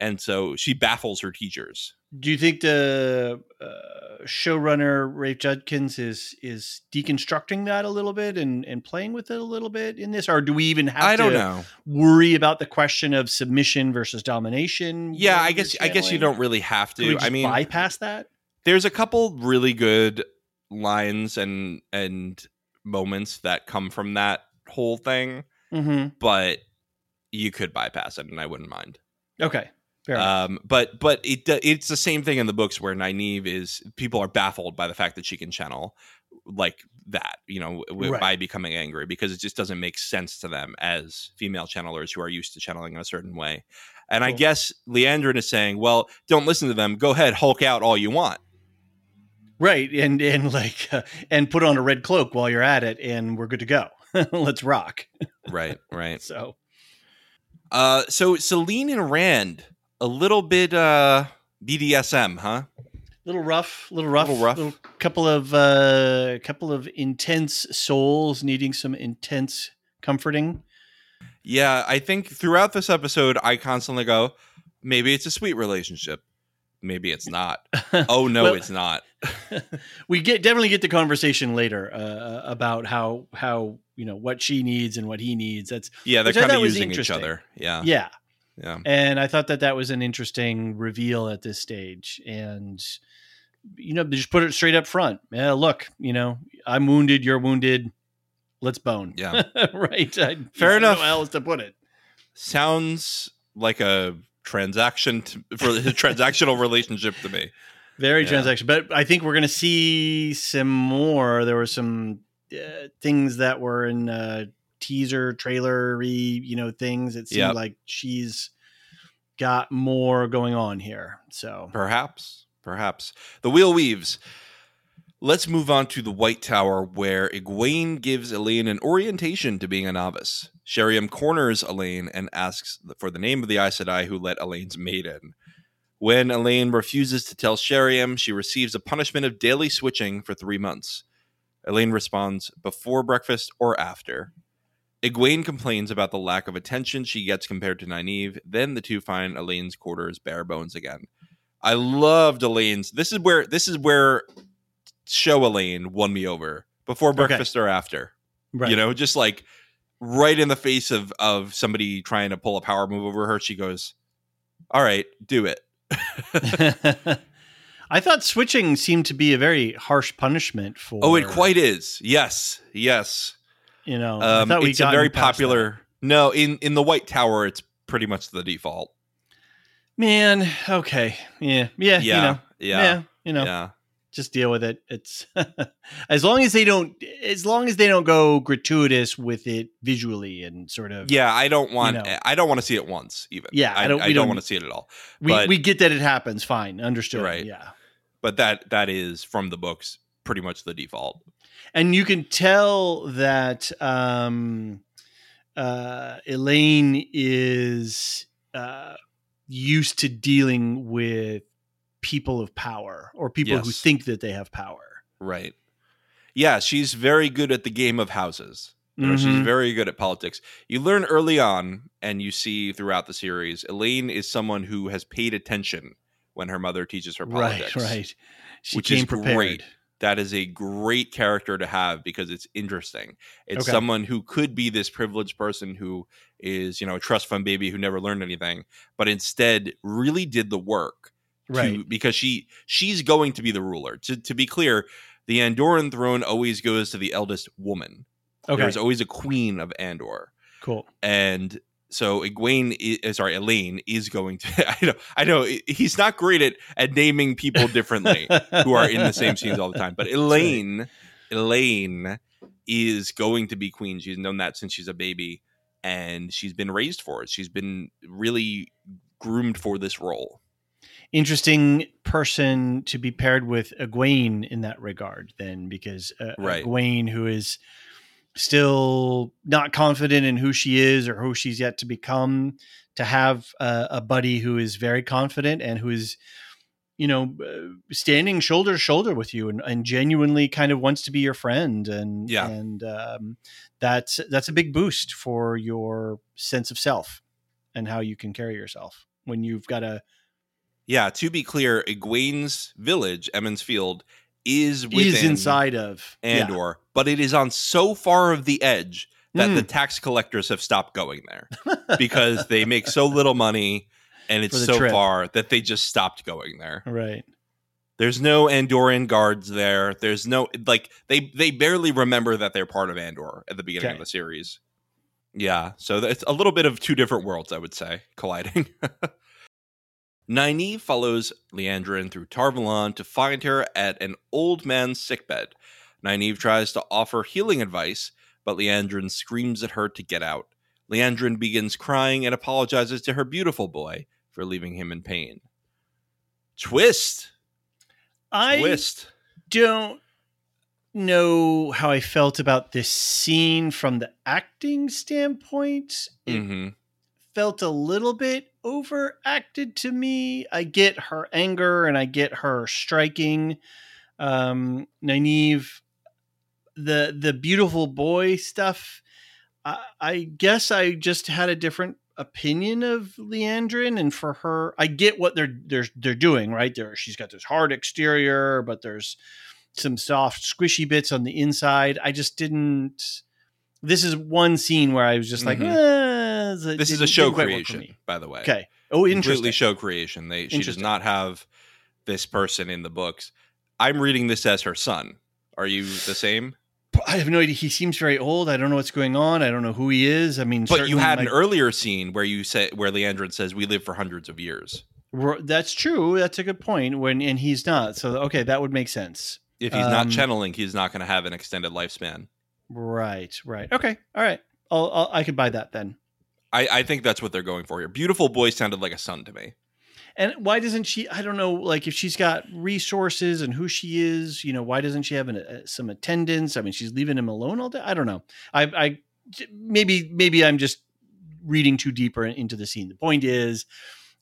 and so she baffles her teachers. Do you think the uh, showrunner Rafe Judkins is is deconstructing that a little bit and and playing with it a little bit in this, or do we even have I don't to know. worry about the question of submission versus domination? Yeah, I guess I guess you don't really have to. I mean, bypass that. there's a couple really good lines and and moments that come from that whole thing, Mm-hmm. but you could bypass it, and I wouldn't mind. Okay. Um, but but it it's the same thing in the books where Nynaeve is people are baffled by the fact that she can channel like that, you know, w- Right. by becoming angry because it just doesn't make sense to them as female channelers who are used to channeling in a certain way. And I guess Liandrin is saying, well, don't listen to them. Go ahead, Hulk out all you want. right, and and like uh, and put on a red cloak while you're at it, and we're good to go. Let's rock. Right, right. So Uh, so Selene and Rand, a little bit uh BDSM, huh? little rough, little rough, Little rough. couple of uh, couple of intense souls needing some intense comforting. Yeah, I think throughout this episode, I constantly go, maybe it's a sweet relationship. Maybe it's not. Oh no, Well- it's not. we get definitely get the conversation later uh, about how how you know what she needs and what he needs. That's Yeah, they're kind of using each other. Yeah. yeah, Yeah. and I thought that that was an interesting reveal at this stage, and you know, they just put it straight up front. Yeah, look, you know, I'm wounded, you're wounded. Let's bone. Yeah. right. I, Fair I don't know enough. How else to put it? Sounds like a transaction to, for a transactional relationship to me. Very Yeah. transaction, but I think we're going to see some more. There were some uh, things that were in uh, teaser, trailery, you know, things. It seemed Yep. like she's got more going on here. So Perhaps. Perhaps. The wheel weaves. Let's move on to the White Tower, where Egwene gives Elayne an orientation to being a novice. Sheriam corners Elayne and asks for the name of the Aes Sedai who let Elayne's maiden. When Elayne refuses to tell Sheriam, she receives a punishment of daily switching for three months. Elayne responds, before breakfast or after. Egwene complains about the lack of attention she gets compared to Nynaeve. Then the two find Elayne's quarters bare bones again. I loved Elayne's. This is where this is where show Elayne won me over. Before Okay. breakfast or after. right, You know, just like right in the face of of somebody trying to pull a power move over her, she goes, "All right, do it." I thought switching seemed to be a very harsh punishment for. oh, it quite is. Yes, yes. You know, Um, it's a very past that. popular. No, in in the White Tower, it's pretty much the default. Man, okay, yeah, yeah, Yeah, you know, yeah, yeah, you know, yeah. just deal with it. It's as long as they don't, as long as they don't go gratuitous with it visually and sort of. Yeah, I don't want. know. I don't want to see it once. Even. Yeah, I don't- don't. I, we don't, don't- want to see it at all. we but- we get that it happens. Fine, understood. Right. Yeah, But that that is from the books, pretty much the default. And you can tell that um, uh, Elayne is uh, used to dealing with people of power or people who think that they have power. Right. Yeah, she's very good at the game of houses. You know, She's Mhm. very good at politics. You learn early on, and you see throughout the series, Elayne is someone who has paid attention when her mother teaches her politics. Right, right. She Which came is prepared. great. That is a great character to have because it's interesting. It's Okay. someone who could be this privileged person who is, you know, a trust fund baby who never learned anything, but instead really did the work to- Right. because she she's going to be the ruler. To to be clear, the Andorran throne always goes to the eldest woman. Okay. There's always a queen of Andor, cool. and so Egwene, i- uh, sorry, Elayne is going to. I know, I know, he's not great at at naming people differently who are in the same scenes all the time, but Elayne, Elayne is going to be queen. She's known that since she's a baby, and she's been raised for it. She's been really groomed for this role. Interesting person to be paired with Egwene in that regard, then, because uh, Right. Egwene, who is still not confident in who she is or who she's yet to become, to have uh, a buddy who is very confident and who is, you know, uh, standing shoulder to shoulder with you and, and genuinely kind of wants to be your friend, and Yeah. and um, that's that's a big boost for your sense of self and how you can carry yourself when you've got a Yeah, to be clear, Egwene's village, Emond's Field, is within is inside of yeah. Andor, but it is on so far of the edge that Mm. the tax collectors have stopped going there because they make so little money and it's so trip. far that they just stopped going there. right. There's no Andorian guards there. There's no like they they barely remember that they're part of Andor at the beginning Okay. of the series. Yeah, so it's a little bit of two different worlds, I would say, colliding. Nynaeve follows Liandrin through Tar Valon to find her at an old man's sickbed. Nynaeve tries to offer healing advice, but Liandrin screams at her to get out. Liandrin begins crying and apologizes to her beautiful boy for leaving him in pain. Twist! I Twist! don't know how I felt about this scene from the acting standpoint. It hmm felt a little bit overacted to me. I get her anger and I get her striking. Um, Nynaeve, the the beautiful boy stuff. I, I guess I just had a different opinion of Liandrin and for her I get what they're they're they're doing, right? There she's got this hard exterior, but there's some soft squishy bits on the inside. I just didn't this is one scene where I was just like, Mhm. eh, it This is a show didn't quite work for creation, by the way. Okay. Oh, interesting. completely show creation. They she does not have this person in the books. I'm reading this as her son. Are you the same? I have no idea. He seems very old. I don't know what's going on. I don't know who he is. I mean, But you had an earlier scene where you say where Liandrin says we live for hundreds of years. That's true. That's a good point. When and he's not. So okay, that would make sense. If he's Um, not channeling, he's not going to have an extended lifespan. Right. Right. Okay. All right. I'll, I'll I could buy that then. I, I think that's what they're going for here. Beautiful boy sounded like a son to me. And why doesn't she? I don't know. Like if she's got resources and who she is, you know, why doesn't she have an, uh, some attendance? I mean, she's leaving him alone all day. I don't know. I, I maybe maybe I'm just reading too deeper into the scene. The point is,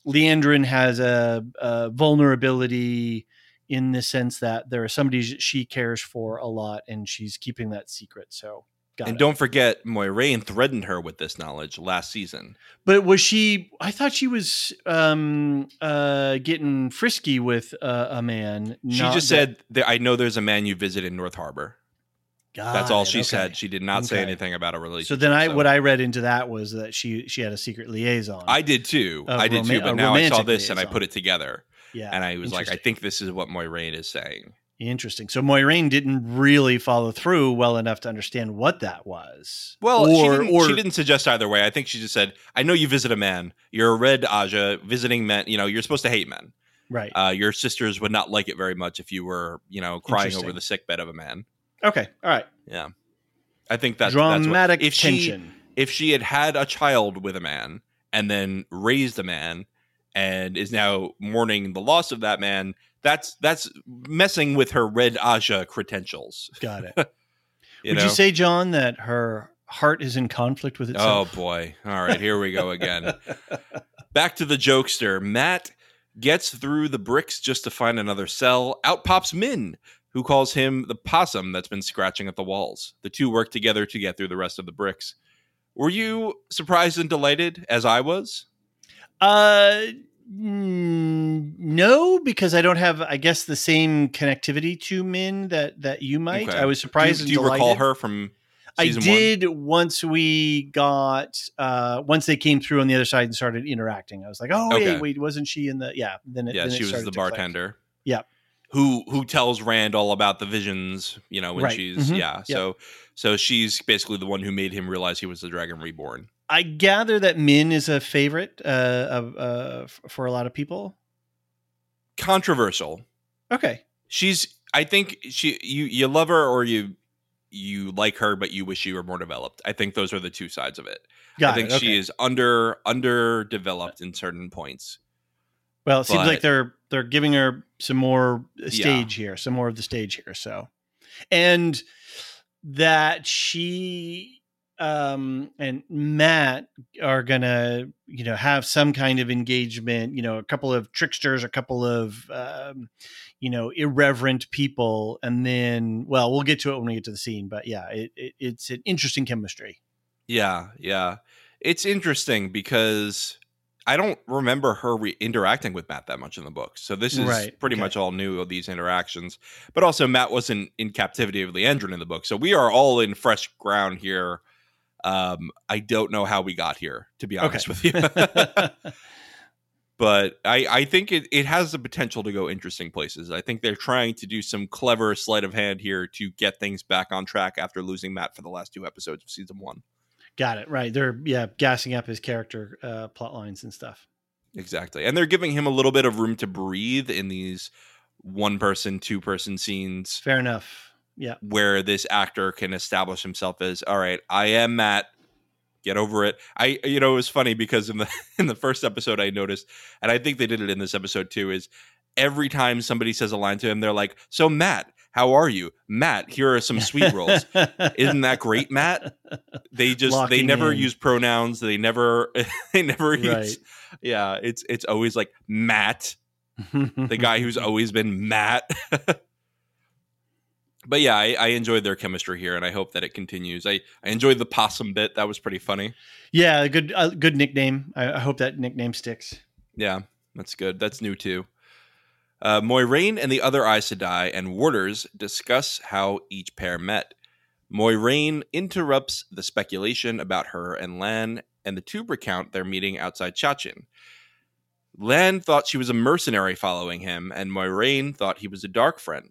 Liandrin has a, a vulnerability in the sense that there are somebody she cares for a lot, and she's keeping that secret. So. Got and it. don't forget, Moiraine threatened her with this knowledge last season. But was she? I thought she was um, uh, getting frisky with uh, a man. She just that- said, that, "I know there's a man you visit in North Harbor." That's all she okay. said. She did not say anything about a relationship. So then, I so- what I read into that was that she she had a secret liaison. I did too. I did too. But now I saw this and I put it together, yeah, and I was like, I think this is what Moiraine is saying. Interesting. So Moiraine didn't really follow through well enough to understand what that was. Well, she, didn't, or she didn't suggest either way. I think she just said, "I know you visit a man. You're a red Ajah visiting men. You know, you're supposed to hate men. right. Uh, your sisters would not like it very much if you were, you know, crying over the sick bed of a man." okay, all right. Yeah, I think that's Dramatic that's what, if she tension. if she had had a child with a man and then raised a man and is now mourning the loss of that man, that's that's messing with her red Ajah credentials. Got it. You Would know? you say, John, that her heart is in conflict with itself? Oh boy! All right, here we go again. Back to the jokester. Mat gets through the bricks just to find another cell. Out pops Min, who calls him the possum that's been scratching at the walls. The two work together to get through the rest of the bricks. Were you surprised and delighted as I was? Uh, no, because I don't have, I guess, the same connectivity to Min that that you might. Okay. I was Do surprised. do and you recall her from I did once we got uh once they came through on the other side and started interacting. I was like, oh Okay. wait, wait, wasn't she in the yeah? Then it, Yeah, then she was the to click. bartender. Yeah. Who who tells Rand all about the visions, you know, when Right. she's Mhm. yeah. Yep. So so she's basically the one who made him realize he was the dragon reborn. I gather that Min is a favorite uh, of uh, for a lot of people. Controversial. Okay, she's i think she you you love her or you you like her but you wish you were more developed i think those are the two sides of it got i think it. she is under underdeveloped in certain points Well, it seems like they're they're giving her some more stage here, some more of the stage here. So, and that she um and Mat are gonna you know have some kind of engagement. You know, a couple of tricksters, a couple of um, you know irreverent people, and then well, we'll get to it when we get to the scene. But yeah, it, it it's an interesting chemistry. yeah yeah it's interesting because i don't remember her re- interacting with mat that much in the book so this is Right, pretty okay. much all new of these interactions but also mat wasn't in captivity of liandrin in the book so we are all in fresh ground here um i don't know how we got here to be honest with you but I, I think it, it has the potential to go interesting places. I think they're trying to do some clever sleight of hand here to get things back on track after losing Mat for the last two episodes of season one. Got it right. They're yeah gassing up his character uh, plot lines and stuff. Exactly. And they're giving him a little bit of room to breathe in these one person, two person scenes Fair enough. Yeah. where this actor can establish himself as, all right, I am Mat. Get over it. I you know, it was funny because in the in the first episode I noticed, and I think they did it in this episode too, is every time somebody says a line to him, they're like, So Mat, how are you? Mat, here are some sweet rolls. Isn't that great, Mat? They just they never in. use pronouns. They never they never Right. use yeah, it's it's always like Mat, the guy who's always been Mat. but yeah, I, I enjoyed their chemistry here, and I hope that it continues. I, I enjoyed the possum bit; that was pretty funny. Yeah, good uh, good nickname. I, I hope that nickname sticks. Yeah, that's good. That's new too. Uh, Moiraine and the other Aes Sedai and warders discuss how each pair met. Moiraine interrupts the speculation about her and Lan, and the two recount their meeting outside Chachin. Lan thought she was a mercenary following him, and Moiraine thought he was a dark friend.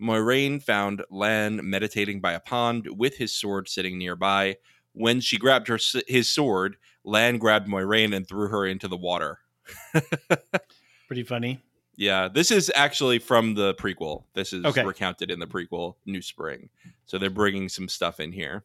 Moiraine found Lan meditating by a pond with his sword sitting nearby. When she grabbed her his sword, Lan grabbed Moiraine and threw her into the water. Pretty funny. Yeah, this is actually from the prequel. This is Okay. recounted in the prequel, New Spring. So they're bringing some stuff in here.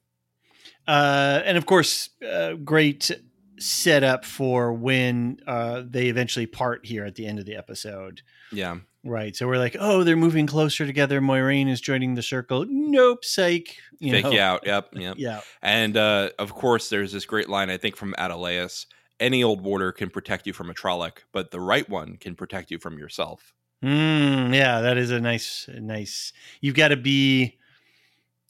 Uh, and of course, uh, great setup for when uh, they eventually part here at the end of the episode. Yeah, Right. So we're like, oh, they're moving closer together. Moiraine is joining the circle. Nope, psych. You fake know? you out. Yep, yep. Yeah. And uh, of course, there's this great line I think from Adelaus: "Any old warder can protect you from a Trolloc, but the right one can protect you from yourself." Mm, yeah, that is a nice, nice. You've got to be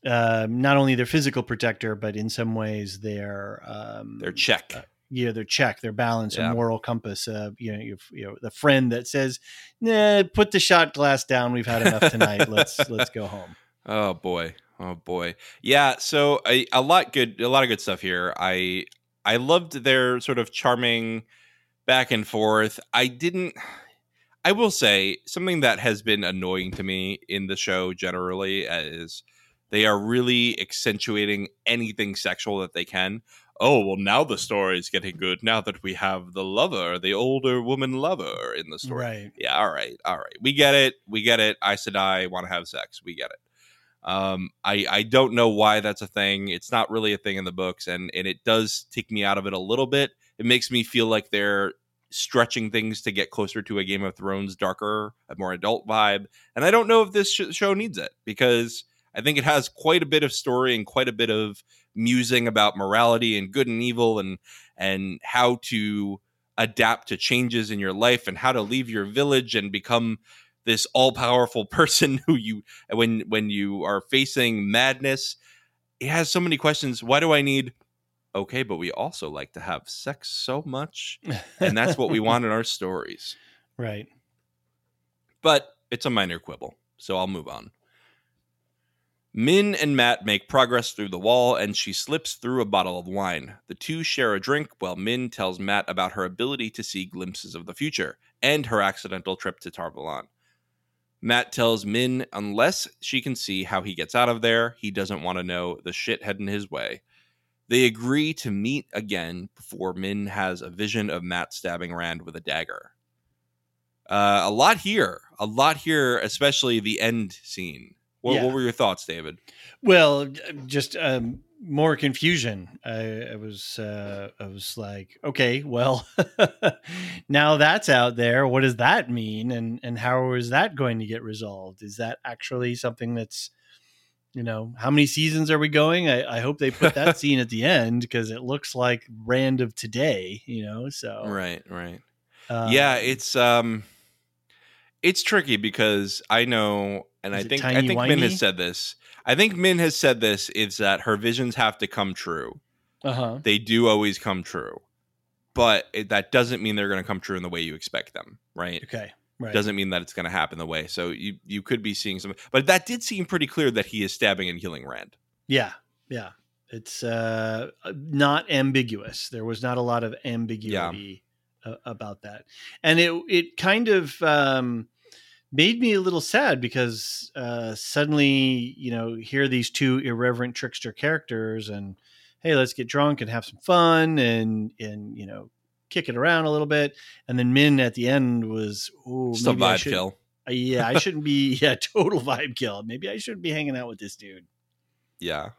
uh, not only their physical protector, but in some ways their um, Their check. uh, yeah, their check, their balance, Yeah. and moral compass. Uh, you know, you know, the friend that says, "Nah, put the shot glass down. We've had enough tonight. let's let's go home." Oh boy. Oh boy. Yeah, so a, a lot good a lot of good stuff here. I I loved their sort of charming back and forth. I didn't I will say something that has been annoying to me in the show generally is they are really accentuating anything sexual that they can. Oh, well now the story is getting good now that we have the lover, the older woman lover in the story. Right. Yeah, all right, all right. We get it. We get it. I said I want to have sex. We get it. Um, I I don't know why that's a thing. It's not really a thing in the books, and and it does take me out of it a little bit. It makes me feel like they're stretching things to get closer to a Game of Thrones darker, a more adult vibe. And I don't know if this sh- show needs it because I think it has quite a bit of story and quite a bit of musing about morality and good and evil and and how to adapt to changes in your life and how to leave your village and become this all-powerful person who you when when you are facing madness it has so many questions why do i need okay but we also like to have sex so much and that's what we want in our stories Right. but it's a minor quibble, so I'll move on. Min and Mat make progress through the wall, and she slips through a bottle of wine. The two share a drink while Min tells Mat about her ability to see glimpses of the future and her accidental trip to Tarvalon. Mat tells Min unless she can see how he gets out of there, he doesn't want to know the shit heading his way. They agree to meet again before Min has a vision of Mat stabbing Rand with a dagger. Uh, a lot here, a lot here, especially the end scene. What, Yeah. what were your thoughts, David? Well, just um, more confusion. I, I was, uh, I was like, okay, well, now that's out there. What does that mean, and and how is that going to get resolved? Is that actually something that's, you know, how many seasons are we going? I, I hope they put that scene at the end because it looks like Rand of today. You know, so Right, right. uh, yeah, it's um, it's tricky because I know, and Is I think I think Min has said this. I think Min has said this is that her visions have to come true. uh huh, They do always come true, but it, that doesn't mean they're going to come true in the way you expect them. Right. okay, right, doesn't mean that it's going to happen the way. So you you could be seeing some, but that did seem pretty clear that he is stabbing and healing Rand. Yeah, yeah. It's uh, not ambiguous. There was not a lot of ambiguity uh, about that, and it it kind of um, made me a little sad because uh, suddenly you know here these two irreverent trickster characters, and hey, let's get drunk and have some fun, and and you know kick it around a little bit, and then Min at the end was Just maybe vibe kill. uh, yeah, I shouldn't be yeah total vibe kill. Maybe I shouldn't be hanging out with this dude. Yeah,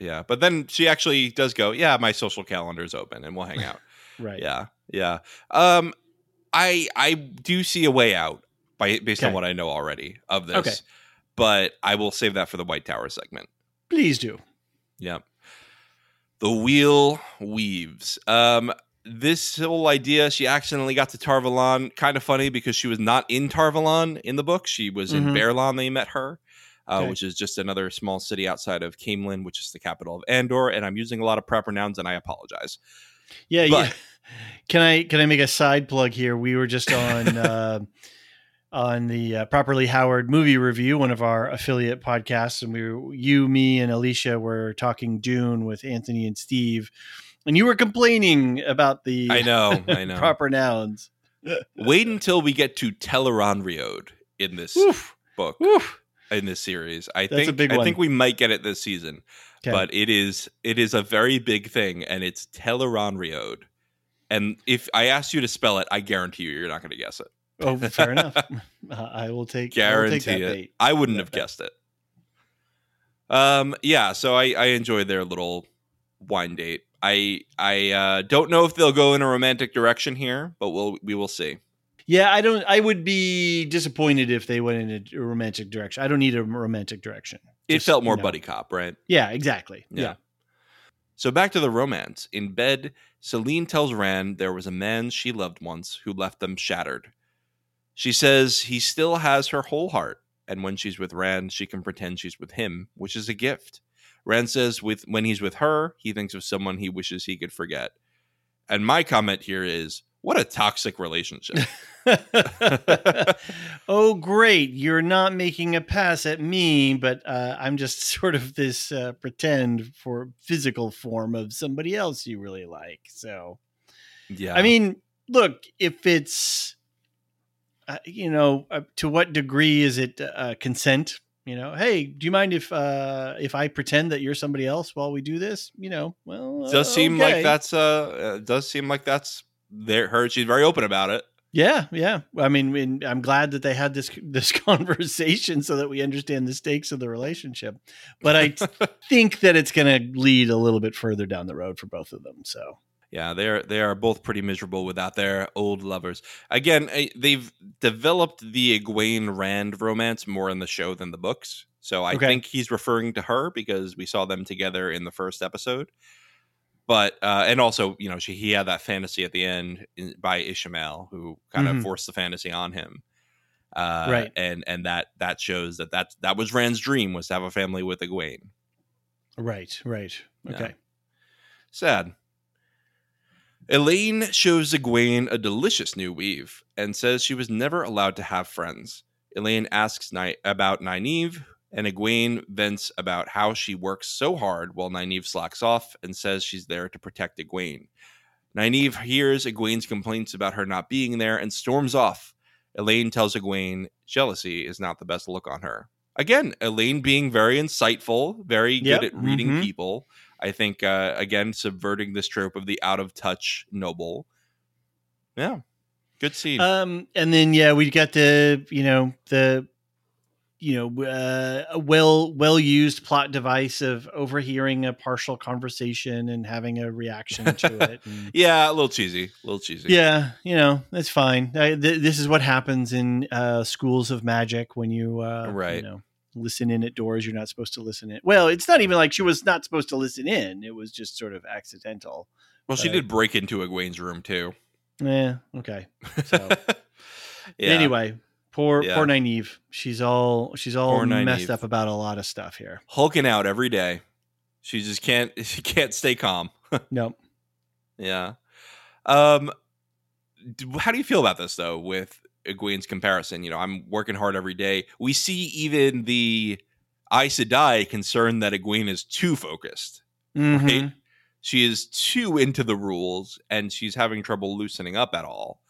yeah. But then she actually does go. Yeah, my social calendar is open, and we'll hang out. Right. yeah, yeah. Um, I I do see a way out by based on what I know already of this. Okay. But I will save that for the White Tower segment. Please do. Yeah. The wheel weaves. Um, this whole idea, she accidentally got to Tar Valon. Kind of funny because she was not in Tar Valon in the book. She was in Mhm. Baerlon. They met her. uh, Okay. which is just another small city outside of Caemlyn, which is the capital of Andor. And I'm using a lot of proper nouns, and I apologize. Yeah, But- yeah. Can I can I make a side plug here? We were just on uh, on the uh, Properly Howard movie review, one of our affiliate podcasts, and we were you, me, and Elysia were talking Dune with Anthony and Steve, and you were complaining about the I know, I know. proper nouns. Wait until we get to Tel'aran'rhiod in this Oof, book oof. in this series. I That's a think I think we might get it this season, Okay. but it is it is a very big thing, and it's Tel'aran'rhiod. And if I ask you to spell it, I guarantee you you're not going to guess it. Oh, fair enough. Uh, I will take. I will Guarantee take that it. bait. I wouldn't have that- guessed it. Um. Yeah. So I I enjoyed their little wine date. I I uh, don't know if they'll go in a romantic direction here, but we'll we will see. Yeah, I don't. I would be disappointed if they went in a romantic direction. I don't need a romantic direction. It Just, felt more you know. buddy cop, right? Yeah, exactly. Yeah. Yeah. So back to the romance. In bed, Selene tells Rand there was a man she loved once who left them shattered. She says he still has her whole heart, and when she's with Rand, she can pretend she's with him, which is a gift. Rand says with when he's with her, he thinks of someone he wishes he could forget. And my comment here is, what a toxic relationship. oh, great! You're not making a pass at me, but uh, I'm just sort of this uh, pretend for physical form of somebody else you really like. So, yeah. I mean, look, if it's, uh, you know, uh, to what degree is it uh, consent? You know, hey, do you mind if uh, if I pretend that you're somebody else while we do this? You know, well, it does seem okay. like that's uh, does seem like that's there her she's very open about it. Yeah, yeah. I mean, I'm glad that they had this this conversation so that we understand the stakes of the relationship. But I think that it's going to lead a little bit further down the road for both of them. So Yeah, they're they are both pretty miserable without their old lovers. Again, eh, they've developed the Egwene Rand romance more in the show than the books. So I Okay. think he's referring to her because we saw them together in the first episode. But uh, and also, you know, she he had that fantasy at the end in, by Ishamael, who kind Mhm. of forced the fantasy on him. Uh, Right. and and that that shows that that that was Rand's dream was to have a family with Egwene. right, right, Yeah. okay. Sad. Elayne shows Egwene a delicious new weave and says she was never allowed to have friends. Elayne asks Ni- about Nynaeve, and Egwene vents about how she works so hard while Nynaeve slacks off and says she's there to protect Egwene. Nynaeve hears Egwene's complaints about her not being there and storms off. Elayne tells Egwene jealousy is not the best look on her. Again, Elayne being very insightful, very Yep, good at reading mhm. people. I think uh, again subverting this trope of the out of touch noble. Yeah, good scene. Um, and then yeah, we got the you know the you know uh, a well well used plot device of overhearing a partial conversation and having a reaction to it. And, yeah, a little cheesy, a little cheesy. yeah, you know that's fine. I, th- this is what happens in uh, schools of magic when you uh, Right. You know, listen in at doors you're not supposed to listen in. Well, it's not even like she was not supposed to listen in. It was just sort of accidental. Well, she did break into Egwene's room too. Yeah. Okay. So yeah. anyway, poor Yeah. poor Nynaeve. She's all she's all messed up about a lot of stuff here. hulking out every day. She just can't. She can't stay calm. Nope. Yeah. Um, how do you feel about this though? With Egwene's comparison, you know, I'm working hard every day. We see even the Aes Sedai concerned that Egwene is too focused. Mhm. Right? She is too into the rules, and she's having trouble loosening up at all.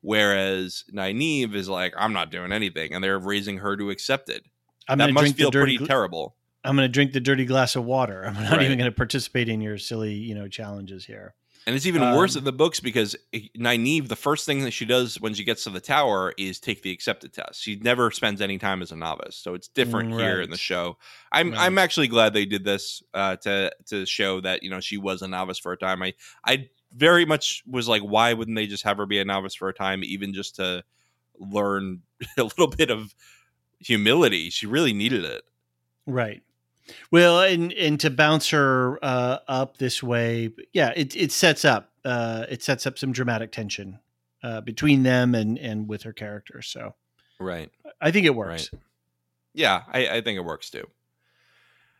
Whereas Nynaeve is like, I'm not doing anything, and they're raising her to accept it. I'm that must feel pretty gl- terrible. I'm gonna drink the dirty glass of water. I'm not Right. even gonna participate in your silly, you know, challenges here. And it's even worse Um, in the books because Nynaeve, the first thing that she does when she gets to the tower is take the accepted test. She never spends any time as a novice, so it's different Mm, here in the show. I'm Right. I'm actually glad they did this uh, to to show that you know she was a novice for a time. I I very much was like, why wouldn't they just have her be a novice for a time, even just to learn a little bit of humility? She really needed it. Right. Well, and and to bounce her uh, up this way, yeah, it it sets up uh, it sets up some dramatic tension uh, between them and and with her character. So Right. I think it works. Yeah, I, I think it works too.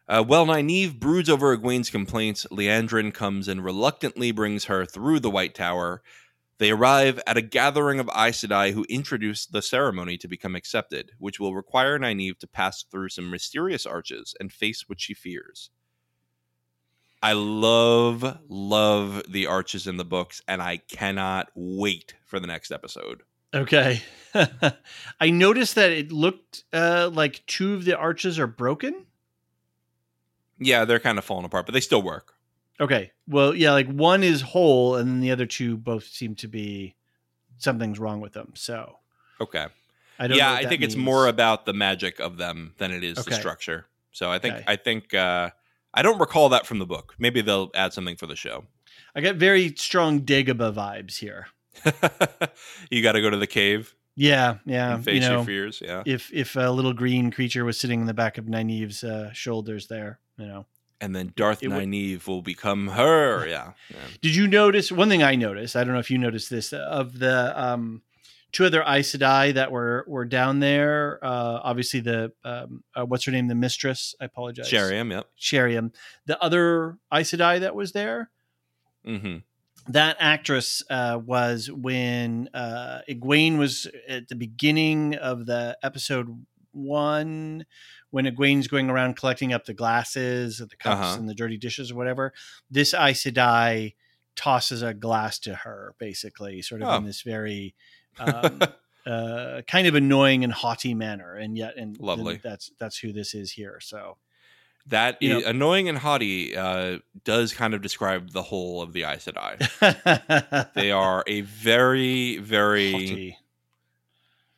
Uh, while Nynaeve broods over Egwene's complaints, Liandrin comes and reluctantly brings her through the White Tower. They arrive at a gathering of Aes Sedai who introduce the ceremony to become accepted, which will require Nynaeve to pass through some mysterious arches and face what she fears. I love, love the arches in the books, and I cannot wait for the next episode. Okay. I noticed that it looked uh, like two of the arches are broken. Yeah, they're kind of falling apart, but they still work. Okay. Well, yeah, like one is whole, and then the other two both seem to be something's wrong with them. So, Okay. I don't. yeah, I think it's more about the magic of them than it is the structure. So I think Okay. I think uh, I don't recall that from the book. Maybe they'll add something for the show. I got very strong Dagobah vibes here. you got to go to the cave Yeah, yeah. and face you know, your fears. Yeah, if if a little green creature was sitting in the back of Nynaeve's uh, shoulders, there, you know. And then Darth It would- Nynaeve will become her. Yeah, yeah. Did you notice one thing I noticed? I don't know if you noticed this of the um, two other Aes Sedai that were were down there. Uh, obviously, the um, uh, what's her name, the mistress. I apologize, Sheriam. Yep. Sheriam. The other Aes Sedai that was there. hmm That actress uh, was when uh, Egwene was at the beginning of the episode one, when Egwene's going around collecting up the glasses, the cups, Uh-huh. and the dirty dishes or whatever. This Aes Sedai tosses a glass to her, basically, sort of Oh. in this very um, uh, kind of annoying and haughty manner, and yet, and Lovely. That's that's who this is here. So that You know- i- annoying and haughty uh, does kind of describe the whole of the Aes Sedai. they are a very, very haughty.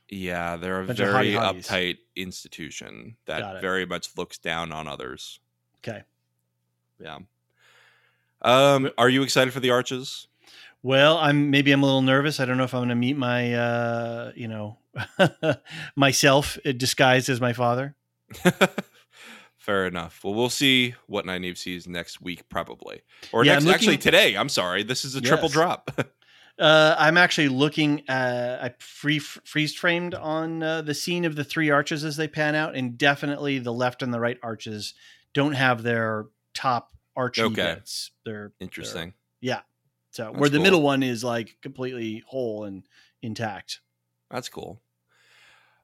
Yeah, they're a Bunch of very uptight institution Got that it. very much looks down on others. Okay. Yeah. Um, are you excited for the arches? Well, I'm maybe I'm a little nervous. I don't know if I'm going to meet my, uh, you know, myself uh, disguised as my father. Fair enough. Well, we'll see what Nynaeve sees next week, probably, or Yeah, next. I'm actually, today. I'm sorry. This is a triple Yes. drop. Uh, I'm actually looking. Uh, I free freeze framed on uh, the scene of the three arches as they pan out, and definitely the left and the right arches don't have their top archy Okay. bits. They're Interesting. they're- so That's where the cool. middle one is like completely whole and intact. That's cool.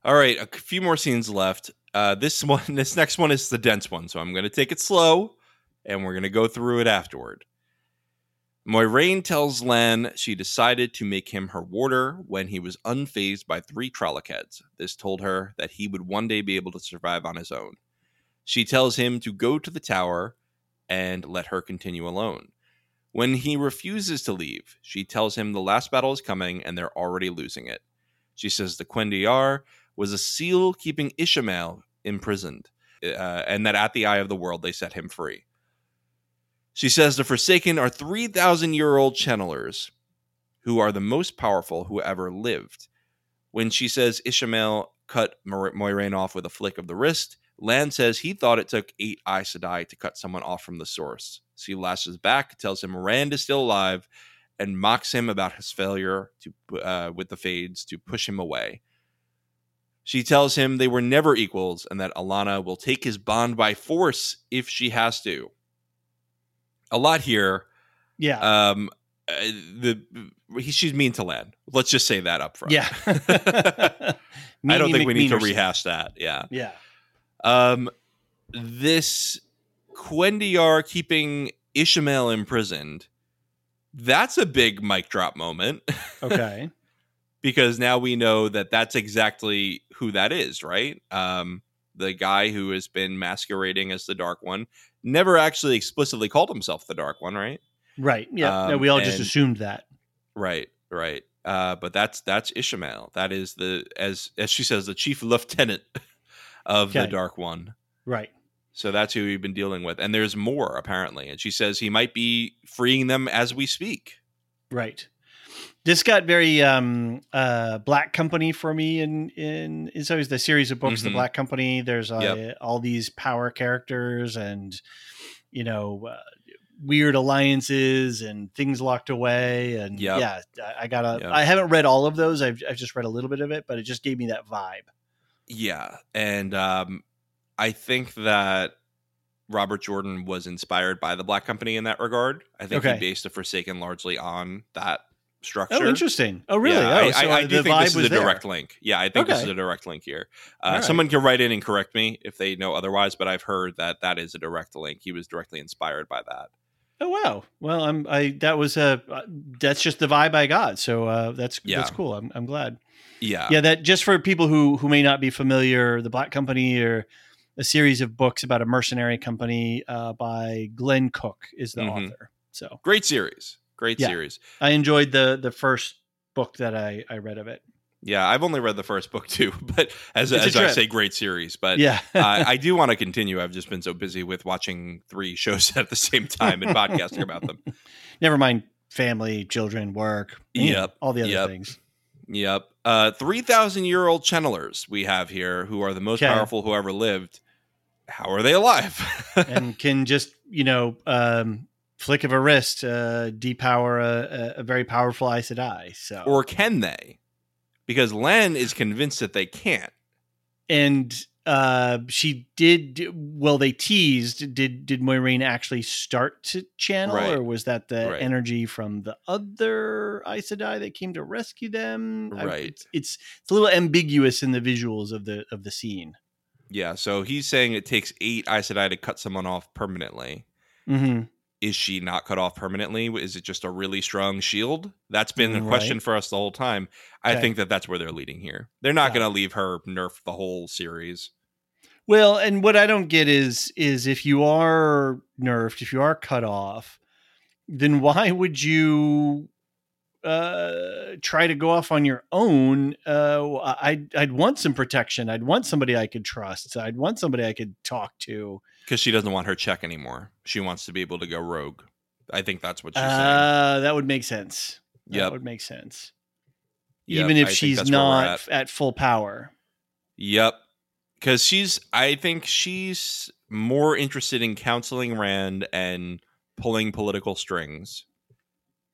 All right, a few more scenes left. Uh, this one, this next one is the dense one, so I'm going to take it slow, and we're going to go through it afterward. Moiraine tells Lan she decided to make him her warder when he was unfazed by three Trollocs. This told her that he would one day be able to survive on his own. She tells him to go to the tower and let her continue alone. When he refuses to leave, she tells him the last battle is coming and they're already losing it. She says the cuendillar was a seal keeping Ishamael imprisoned, uh, and that at the eye of the world they set him free. She says the Forsaken are 3,000 year old channelers who are the most powerful who ever lived. When she says Ishamael cut Moiraine off with a flick of the wrist, Lan says he thought it took eight Aes Sedai to cut someone off from the source. She lashes back, tells him Rand is still alive, and mocks him about his failure to uh, with the Fades to push him away. She tells him they were never equals and that Alanna will take his bond by force if she has to. A lot here. Yeah, Um, uh, the he, she's mean to Lan. Let's just say that up front. yeah. I don't think we need to rehash that. Yeah. Yeah. Um, this cuendillar keeping Ishamael imprisoned. That's a big mic drop moment Okay. because now we know that that's exactly who that is, right? Um, the guy who has been masquerading as the Dark One never actually explicitly called himself the Dark One, right? Right. Yeah. no, Um, we all just assumed that. Right, right. Uh, but that's that's Ishamael. That is the as as she says the chief lieutenant of the Dark One. Right. So that's who we've been dealing with. And there's more, apparently. And she says he might be freeing them as we speak. Right. This got very um, uh, Black Company for me, in in it's always the series of books, the Mhm. Black Company. There's uh, Yep. all these power characters, and you know, uh, weird alliances and things locked away. And Yep. yeah, I, I gotta. Yep. I haven't read all of those. I've I've just read a little bit of it, but it just gave me that vibe. Yeah, and um, I think that Robert Jordan was inspired by the Black Company in that regard. I think Okay. he based the Forsaken largely on that structure. Oh, interesting. Oh, really? Yeah, oh, I, so I, I do think this is a there. direct link. Yeah, I think this is a direct link here. Uh, right. Someone can write in and correct me if they know otherwise, but I've heard that that is a direct link. He was directly inspired by that. Oh wow. Well, I'm I that was a uh, that's just the vibe I got. So uh, that's Yeah. that's cool. I'm I'm glad. Yeah, yeah that just for people who who may not be familiar the black company or a series of books about a mercenary company uh, by glen cook is the Mhm. author so great series. Great Yeah. series. i enjoyed the the first book that i i read of it Yeah, I've only read the first book too, but as, It's as I say, great series. But yeah uh, I do want to continue. I've just been so busy with watching three shows at the same time and podcasting about them. never mind family children work Yep. all the other Yep. things Yep. Uh, 3,000 year old channelers we have here who are the most Okay. powerful who ever lived. How are they alive? and can just you know um flick of a wrist uh depower a, a, a very powerful Aes Sedai. so or can they? Because Lan is convinced that they can't. and uh she did well they teased did did Moiraine actually start to channel Right. or was that the Right. energy from the other Aes Sedai that came to rescue them I- Right. it's, it's it's a little ambiguous in the visuals of the of the scene Yeah, so he's saying it takes eight Aes Sedai to cut someone off permanently. mm-hmm. Is she not cut off permanently? Is it just a really strong shield? That's been mm, the Right. question for us the whole time. I think that that's where they're leading here. They're not Yeah. going to leave her nerf the whole series. Well, and what I don't get is is if you are nerfed, if you are cut off, then why would you uh try to go off on your own uh i'd i'd want some protection i'd want somebody i could trust i'd want somebody i could talk to because she doesn't want her check anymore. She wants to be able to go rogue. I think that's what she's saying. uh that would make sense that would make sense Yep, even I if think she's that's where we're not at. at full power Yep. Because she's, I think she's more interested in counseling Rand and pulling political strings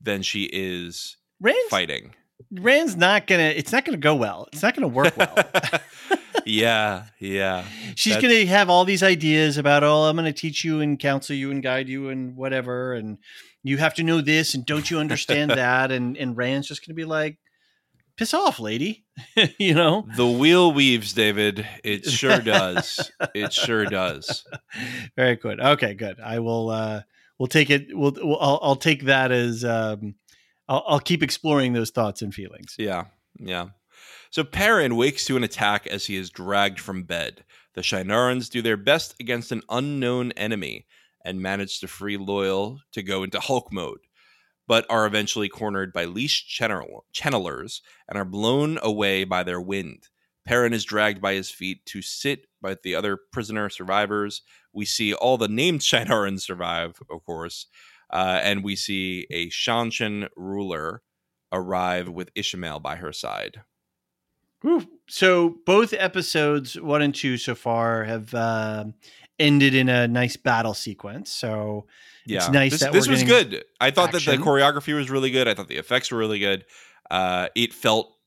than she is rand's fighting. rand's not gonna it's not gonna go well it's not gonna work well yeah, yeah. she's That's- going to have all these ideas about oh i'm going to teach you and counsel you and guide you and whatever and you have to know this and don't you understand that and and rand's just going to be like piss off lady you know The wheel weaves, David. It sure does. It sure does. very good okay good i will uh we'll take it we'll, we'll I'll, I'll take that as um I'll, I'll keep exploring those thoughts and feelings Yeah, yeah. So Perrin wakes to an attack as he is dragged from bed. The Shienarans do their best against an unknown enemy and manage to free Loial to go into Hulk mode, but are eventually cornered by leash channel- channelers and are blown away by their wind. Perrin is dragged by his feet to sit by the other prisoner survivors. We see all the named Shienarans survive, of course, uh, and we see a Seanchan ruler arrive with Ishamael by her side. So both episodes one and two so far have uh, ended in a nice battle sequence. So Yeah, It's nice This, that this was good. I thought that the choreography was really good. I thought the effects were really good. Uh, it felt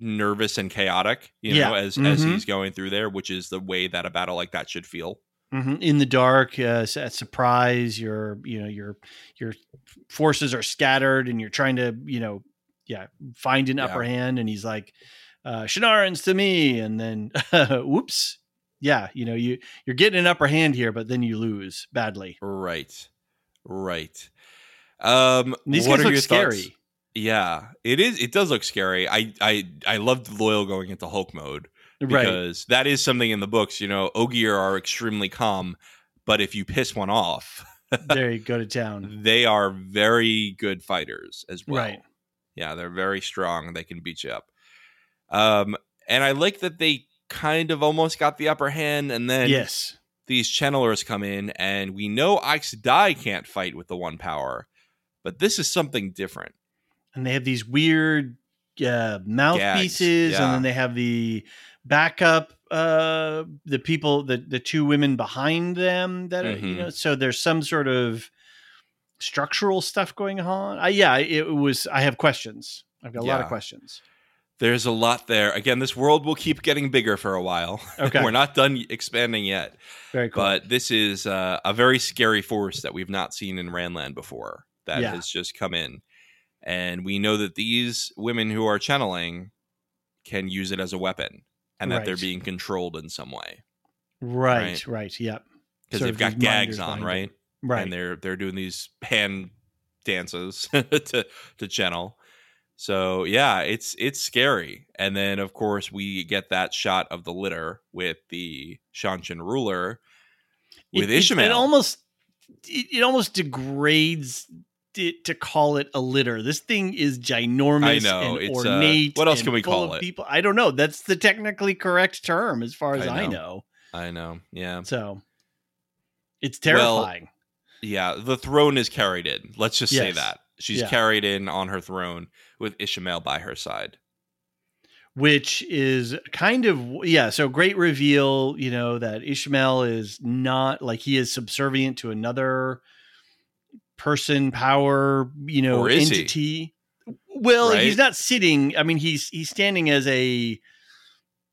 nervous and chaotic, you know, Yeah. as as Mhm. he's going through there, which is the way that a battle like that should feel. mhm, in the dark, uh, at surprise, your you know your your forces are scattered, and you're trying to you know yeah find an Yeah. upper hand. And he's like, uh, "Shienarans to me," and then whoops, yeah, you know you you're getting an upper hand here, but then you lose badly. Right, right. Um, These what guys are look your scary. thoughts? Yeah, it is. It does look scary. I I I loved Loial going into Hulk mode. Right. because that is something in the books. You know, Ogier are extremely calm, but if you piss one off, there you go to town. they are very good fighters as well. Right. Yeah, they're very strong. They can beat you up. Um, and I like that they kind of almost got the upper hand, and then yes. these channelers come in, and we know Aes Sedai can't fight with the one power, but this is something different. And they have these weird uh, mouthpieces, yeah. and then they have the backup, uh, the people, the the two women behind them that are, you Mhm. know. So there's some sort of structural stuff going on. I, yeah, it was. I have questions. I've got a lot of questions. There's a lot there. Again, this world will keep getting bigger for a while. Okay. We're not done expanding yet. Very cool. But this is uh, a very scary force that we've not seen in Randland before that Yeah. has just come in. And we know that these women who are channeling can use it as a weapon and that they're being controlled in some way right, right. right, yep. because they've got gags on, it. right? Right. And they're they're doing these hand dances to to channel. So yeah, it's it's scary. And then of course we get that shot of the litter with the Seanchan ruler with it, it- Ishamael. It, almost it, it almost degrades it to call it a litter. This thing is ginormous I know, and it's, uh, ornate. what else can we call it? People, I don't know. That's the technically correct term as far as I I know. know. I know. Yeah. So it's Well, terrifying. Yeah, the throne is carried in. Let's just say that. She's Yeah. carried in on her throne with Ishamael by her side. which is kind of yeah so great reveal you know that ishamael is not like he is subservient to another person power you know is he? entity well Right? he's not sitting i mean he's he's standing as a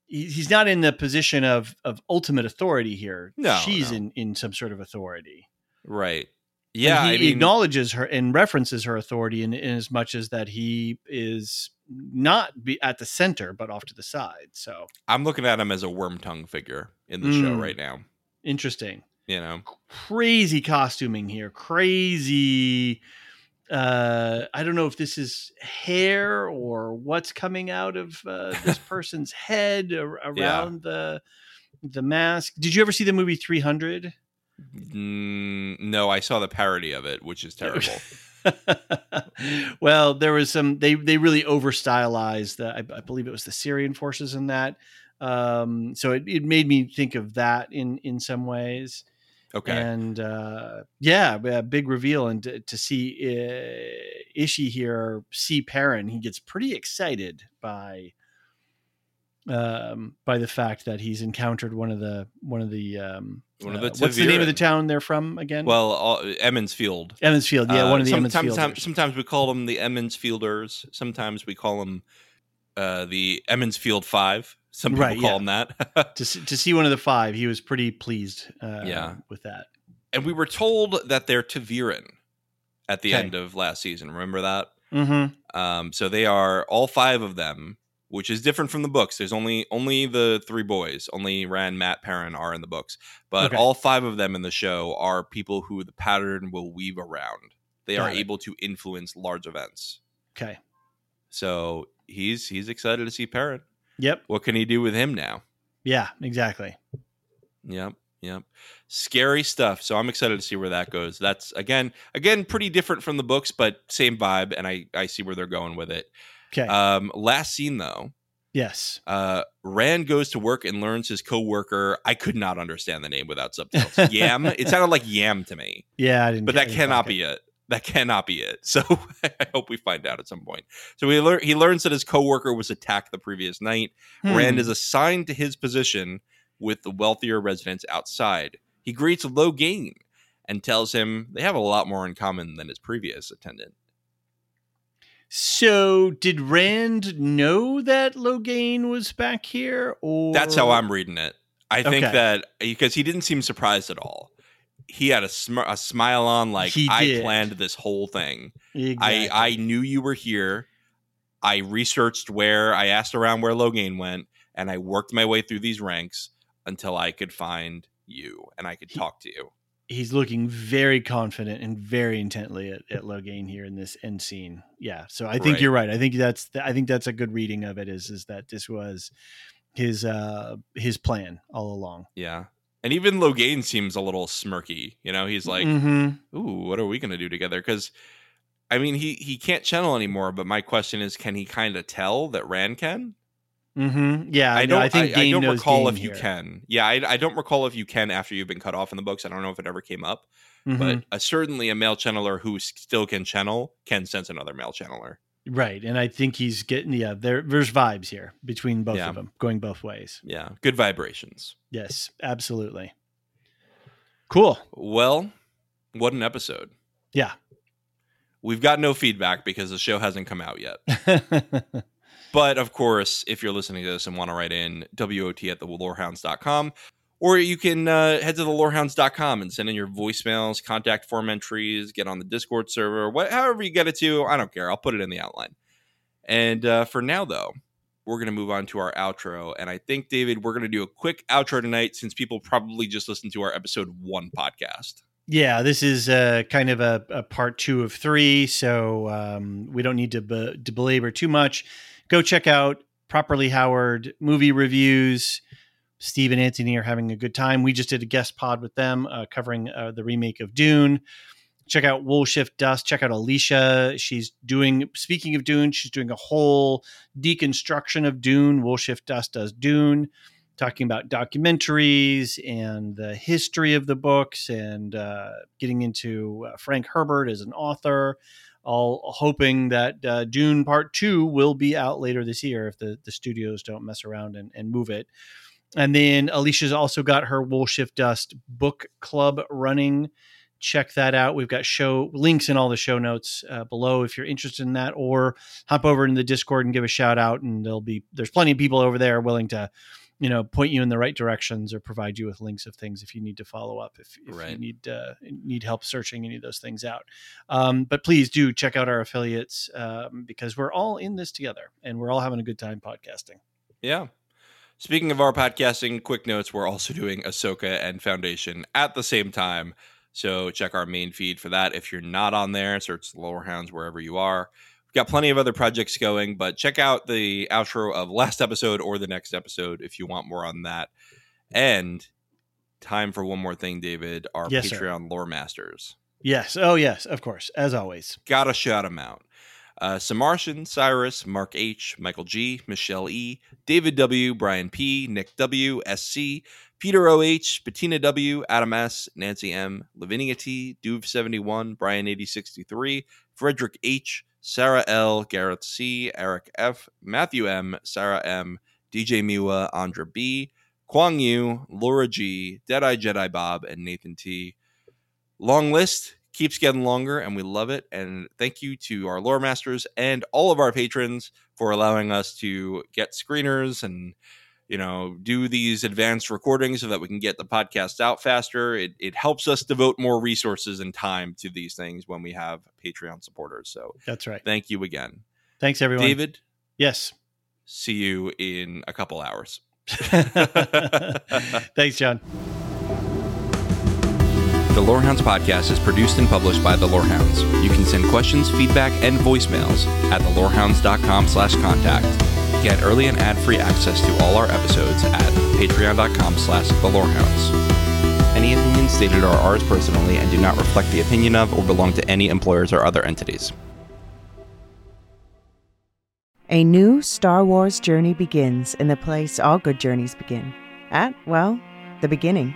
he's not in the position of of ultimate authority here No, she's no. in in some sort of authority Right. And Yeah, he I mean acknowledges her and references her authority in, in as much as that he is not be at the center but off to the side. So I'm looking at him as a worm tongue figure in the show Mm. right now. interesting, You know. crazy costuming here, crazy. Uh, I don't know if this is hair or what's coming out of uh, this person's head ar- around the the mask. Did you ever see the movie 300? Mm, no, I saw the parody of it, which is terrible. well, there was some they they really over stylized. The, I, I believe it was the Syrian forces in that. Um, so it, it made me think of that in in some ways. Okay. And uh, yeah, a big reveal, and to, to see uh, Ishi here see Perrin, he gets pretty excited by um, by the fact that he's encountered one of the one of the um, One of uh, what's the name of the town they're from again? well, all, Emond's Field. Emond's Field, yeah, Uh, one of the sometimes, Emmons sometimes, sometimes we call them the Emmonsfielders. Sometimes we call them uh, the Emond's Field Five. Some people Right, call yeah. them that. to see, to see one of the five, he was pretty pleased. Uh, Yeah. with that. and we were told that they're ta'veren at the Okay. end of last season. Remember that? Mm-hmm. Um, so they are all five of them, which is different from the books. There's only only the three boys, only Rand, Mat, Perrin are in the books, but Okay. all five of them in the show are people who the pattern will weave around. They are it. able to influence large events. Okay. So he's he's excited to see Perrin. Yep. What can he do with him now? Yeah. Exactly. Yep. Yep. Scary stuff. So I'm excited to see where that goes. That's again again pretty different from the books, but same vibe, and I I see where they're going with it. Okay. Um, last scene though, yes. uh, Rand goes to work and learns his coworker. I could not understand the name without subtitles. Yam. It sounded like Yam to me, Yeah. I didn't. but that cannot be it. That cannot be it. So I hope we find out at some point. So he lear- he learns that his coworker was attacked the previous night. Hmm. Rand is assigned to his position with the wealthier residents outside. He greets Logain and tells him they have a lot more in common than his previous attendant. So did Rand know that Logain was back here, or That's how I'm reading it. I think Okay. that because he didn't seem surprised at all. He had a, sm- a smile on, like He I did. planned this whole thing. Exactly. I I knew you were here. I researched where I asked around where Logain went, and I worked my way through these ranks until I could find you and I could He- talk to you. He's looking very confident and very intently at, at Logain here in this end scene. Yeah. So I think Right. you're right. I think that's I think that's a good reading of it. Is is that this was his uh his plan all along. Yeah. And even Logain seems a little smirky. You know, he's like, Mhm. ooh, what are we going to do together? Because, I mean, he, he can't channel anymore, but my question is, can he kind of tell that Rand can? Mm-hmm. Yeah, I don't, I think I, I don't recall if you here. can. Yeah, I, I don't recall if you can after you've been cut off in the books. I don't know if it ever came up, Mhm. but uh, certainly a male channeler who still can channel can sense another male channeler. Right, and I think he's getting yeah. There, there's vibes here between both Yeah. of them, going both ways. Yeah, good vibrations. Yes, absolutely. Cool. Well, what an episode. Yeah. We've got no feedback because the show hasn't come out yet. But of course, if you're listening to this and want to write in, WOT at the lorehounds.com. Or you can uh, head to the lorehounds.com and send in your voicemails, contact form entries, get on the Discord server, what, however you get it to. I don't care. I'll put it in the outline. And uh, for now, though, we're going to move on to our outro. And I think, David, we're going to do a quick outro tonight since people probably just listened to our episode one podcast. Yeah, this is uh, kind of a, a, part two of three, so um, we don't need to, be- to belabor too much. Go check out Properly Howard movie reviews. Steve and Anthony are having a good time. We just did a guest pod with them uh, covering uh, the remake of Dune. Check out Wool Shift Dust. Check out Elysia. She's doing, speaking of Dune, she's doing a whole deconstruction of Dune. Wool Shift Dust does Dune, talking about documentaries and the history of the books and uh, getting into uh, Frank Herbert as an author all hoping that uh, Dune Part Two will be out later this year if the, the studios don't mess around and, and move it. And then Elysia's also got her Wool Shift Dust book club running. Check that out. We've got show links in all the show notes uh, below if you're interested in that, or hop over in the Discord and give a shout out. And there'll be there's plenty of people over there willing to, you know, point you in the right directions or provide you with links of things if you need to follow up if, if right. you need uh, need help searching any of those things out. Um, but please do check out our affiliates um, because we're all in this together and we're all having a good time podcasting. Yeah, Speaking of our podcasting, quick notes: we're also doing Ahsoka and Foundation at the same time. So check our main feed for that. If you're not on there, search Lorehounds wherever you are. We've got plenty of other projects going, but check out the outro of last episode or the next episode if you want more on that. And time for one more thing, David. Our yes, Patreon sir. lore masters. Yes. Oh, yes. Of course. As always. Gotta shout them out. Uh, Samartian, Cyrus, Mark H, Michael G, Michelle E, David W, Brian P, Nick W, SC, Peter OH, Bettina W, Adam S, Nancy M, Lavinia T, Duve71, Brian 8063, Frederick H, Sarah L, Gareth C, Eric F, Matthew M, Sarah M, DJ Miwa, Andra B, Kwang Yu, Laura G, Deadeye Jedi Bob, and Nathan T. Long list keeps getting longer and we love it. And thank you to our lore masters and all of our patrons for allowing us to get screeners and you know do these advanced recordings so that we can get the podcast out faster. It, it helps us devote more resources and time to these things when we have patreon supporters so that's right. thank you again. Thanks everyone. David? Yes. See you in a couple hours. Thanks john the Lorehounds podcast is produced and published by The Lorehounds. You can send questions, feedback, and voicemails at thelorehounds.com slash contact. Get early and ad-free access to all our episodes at patreon.com slash thelorehounds. Any opinions stated are ours personally and do not reflect the opinion of or belong to any employers or other entities. A new Star Wars journey begins in the place all good journeys begin. At, well, the beginning.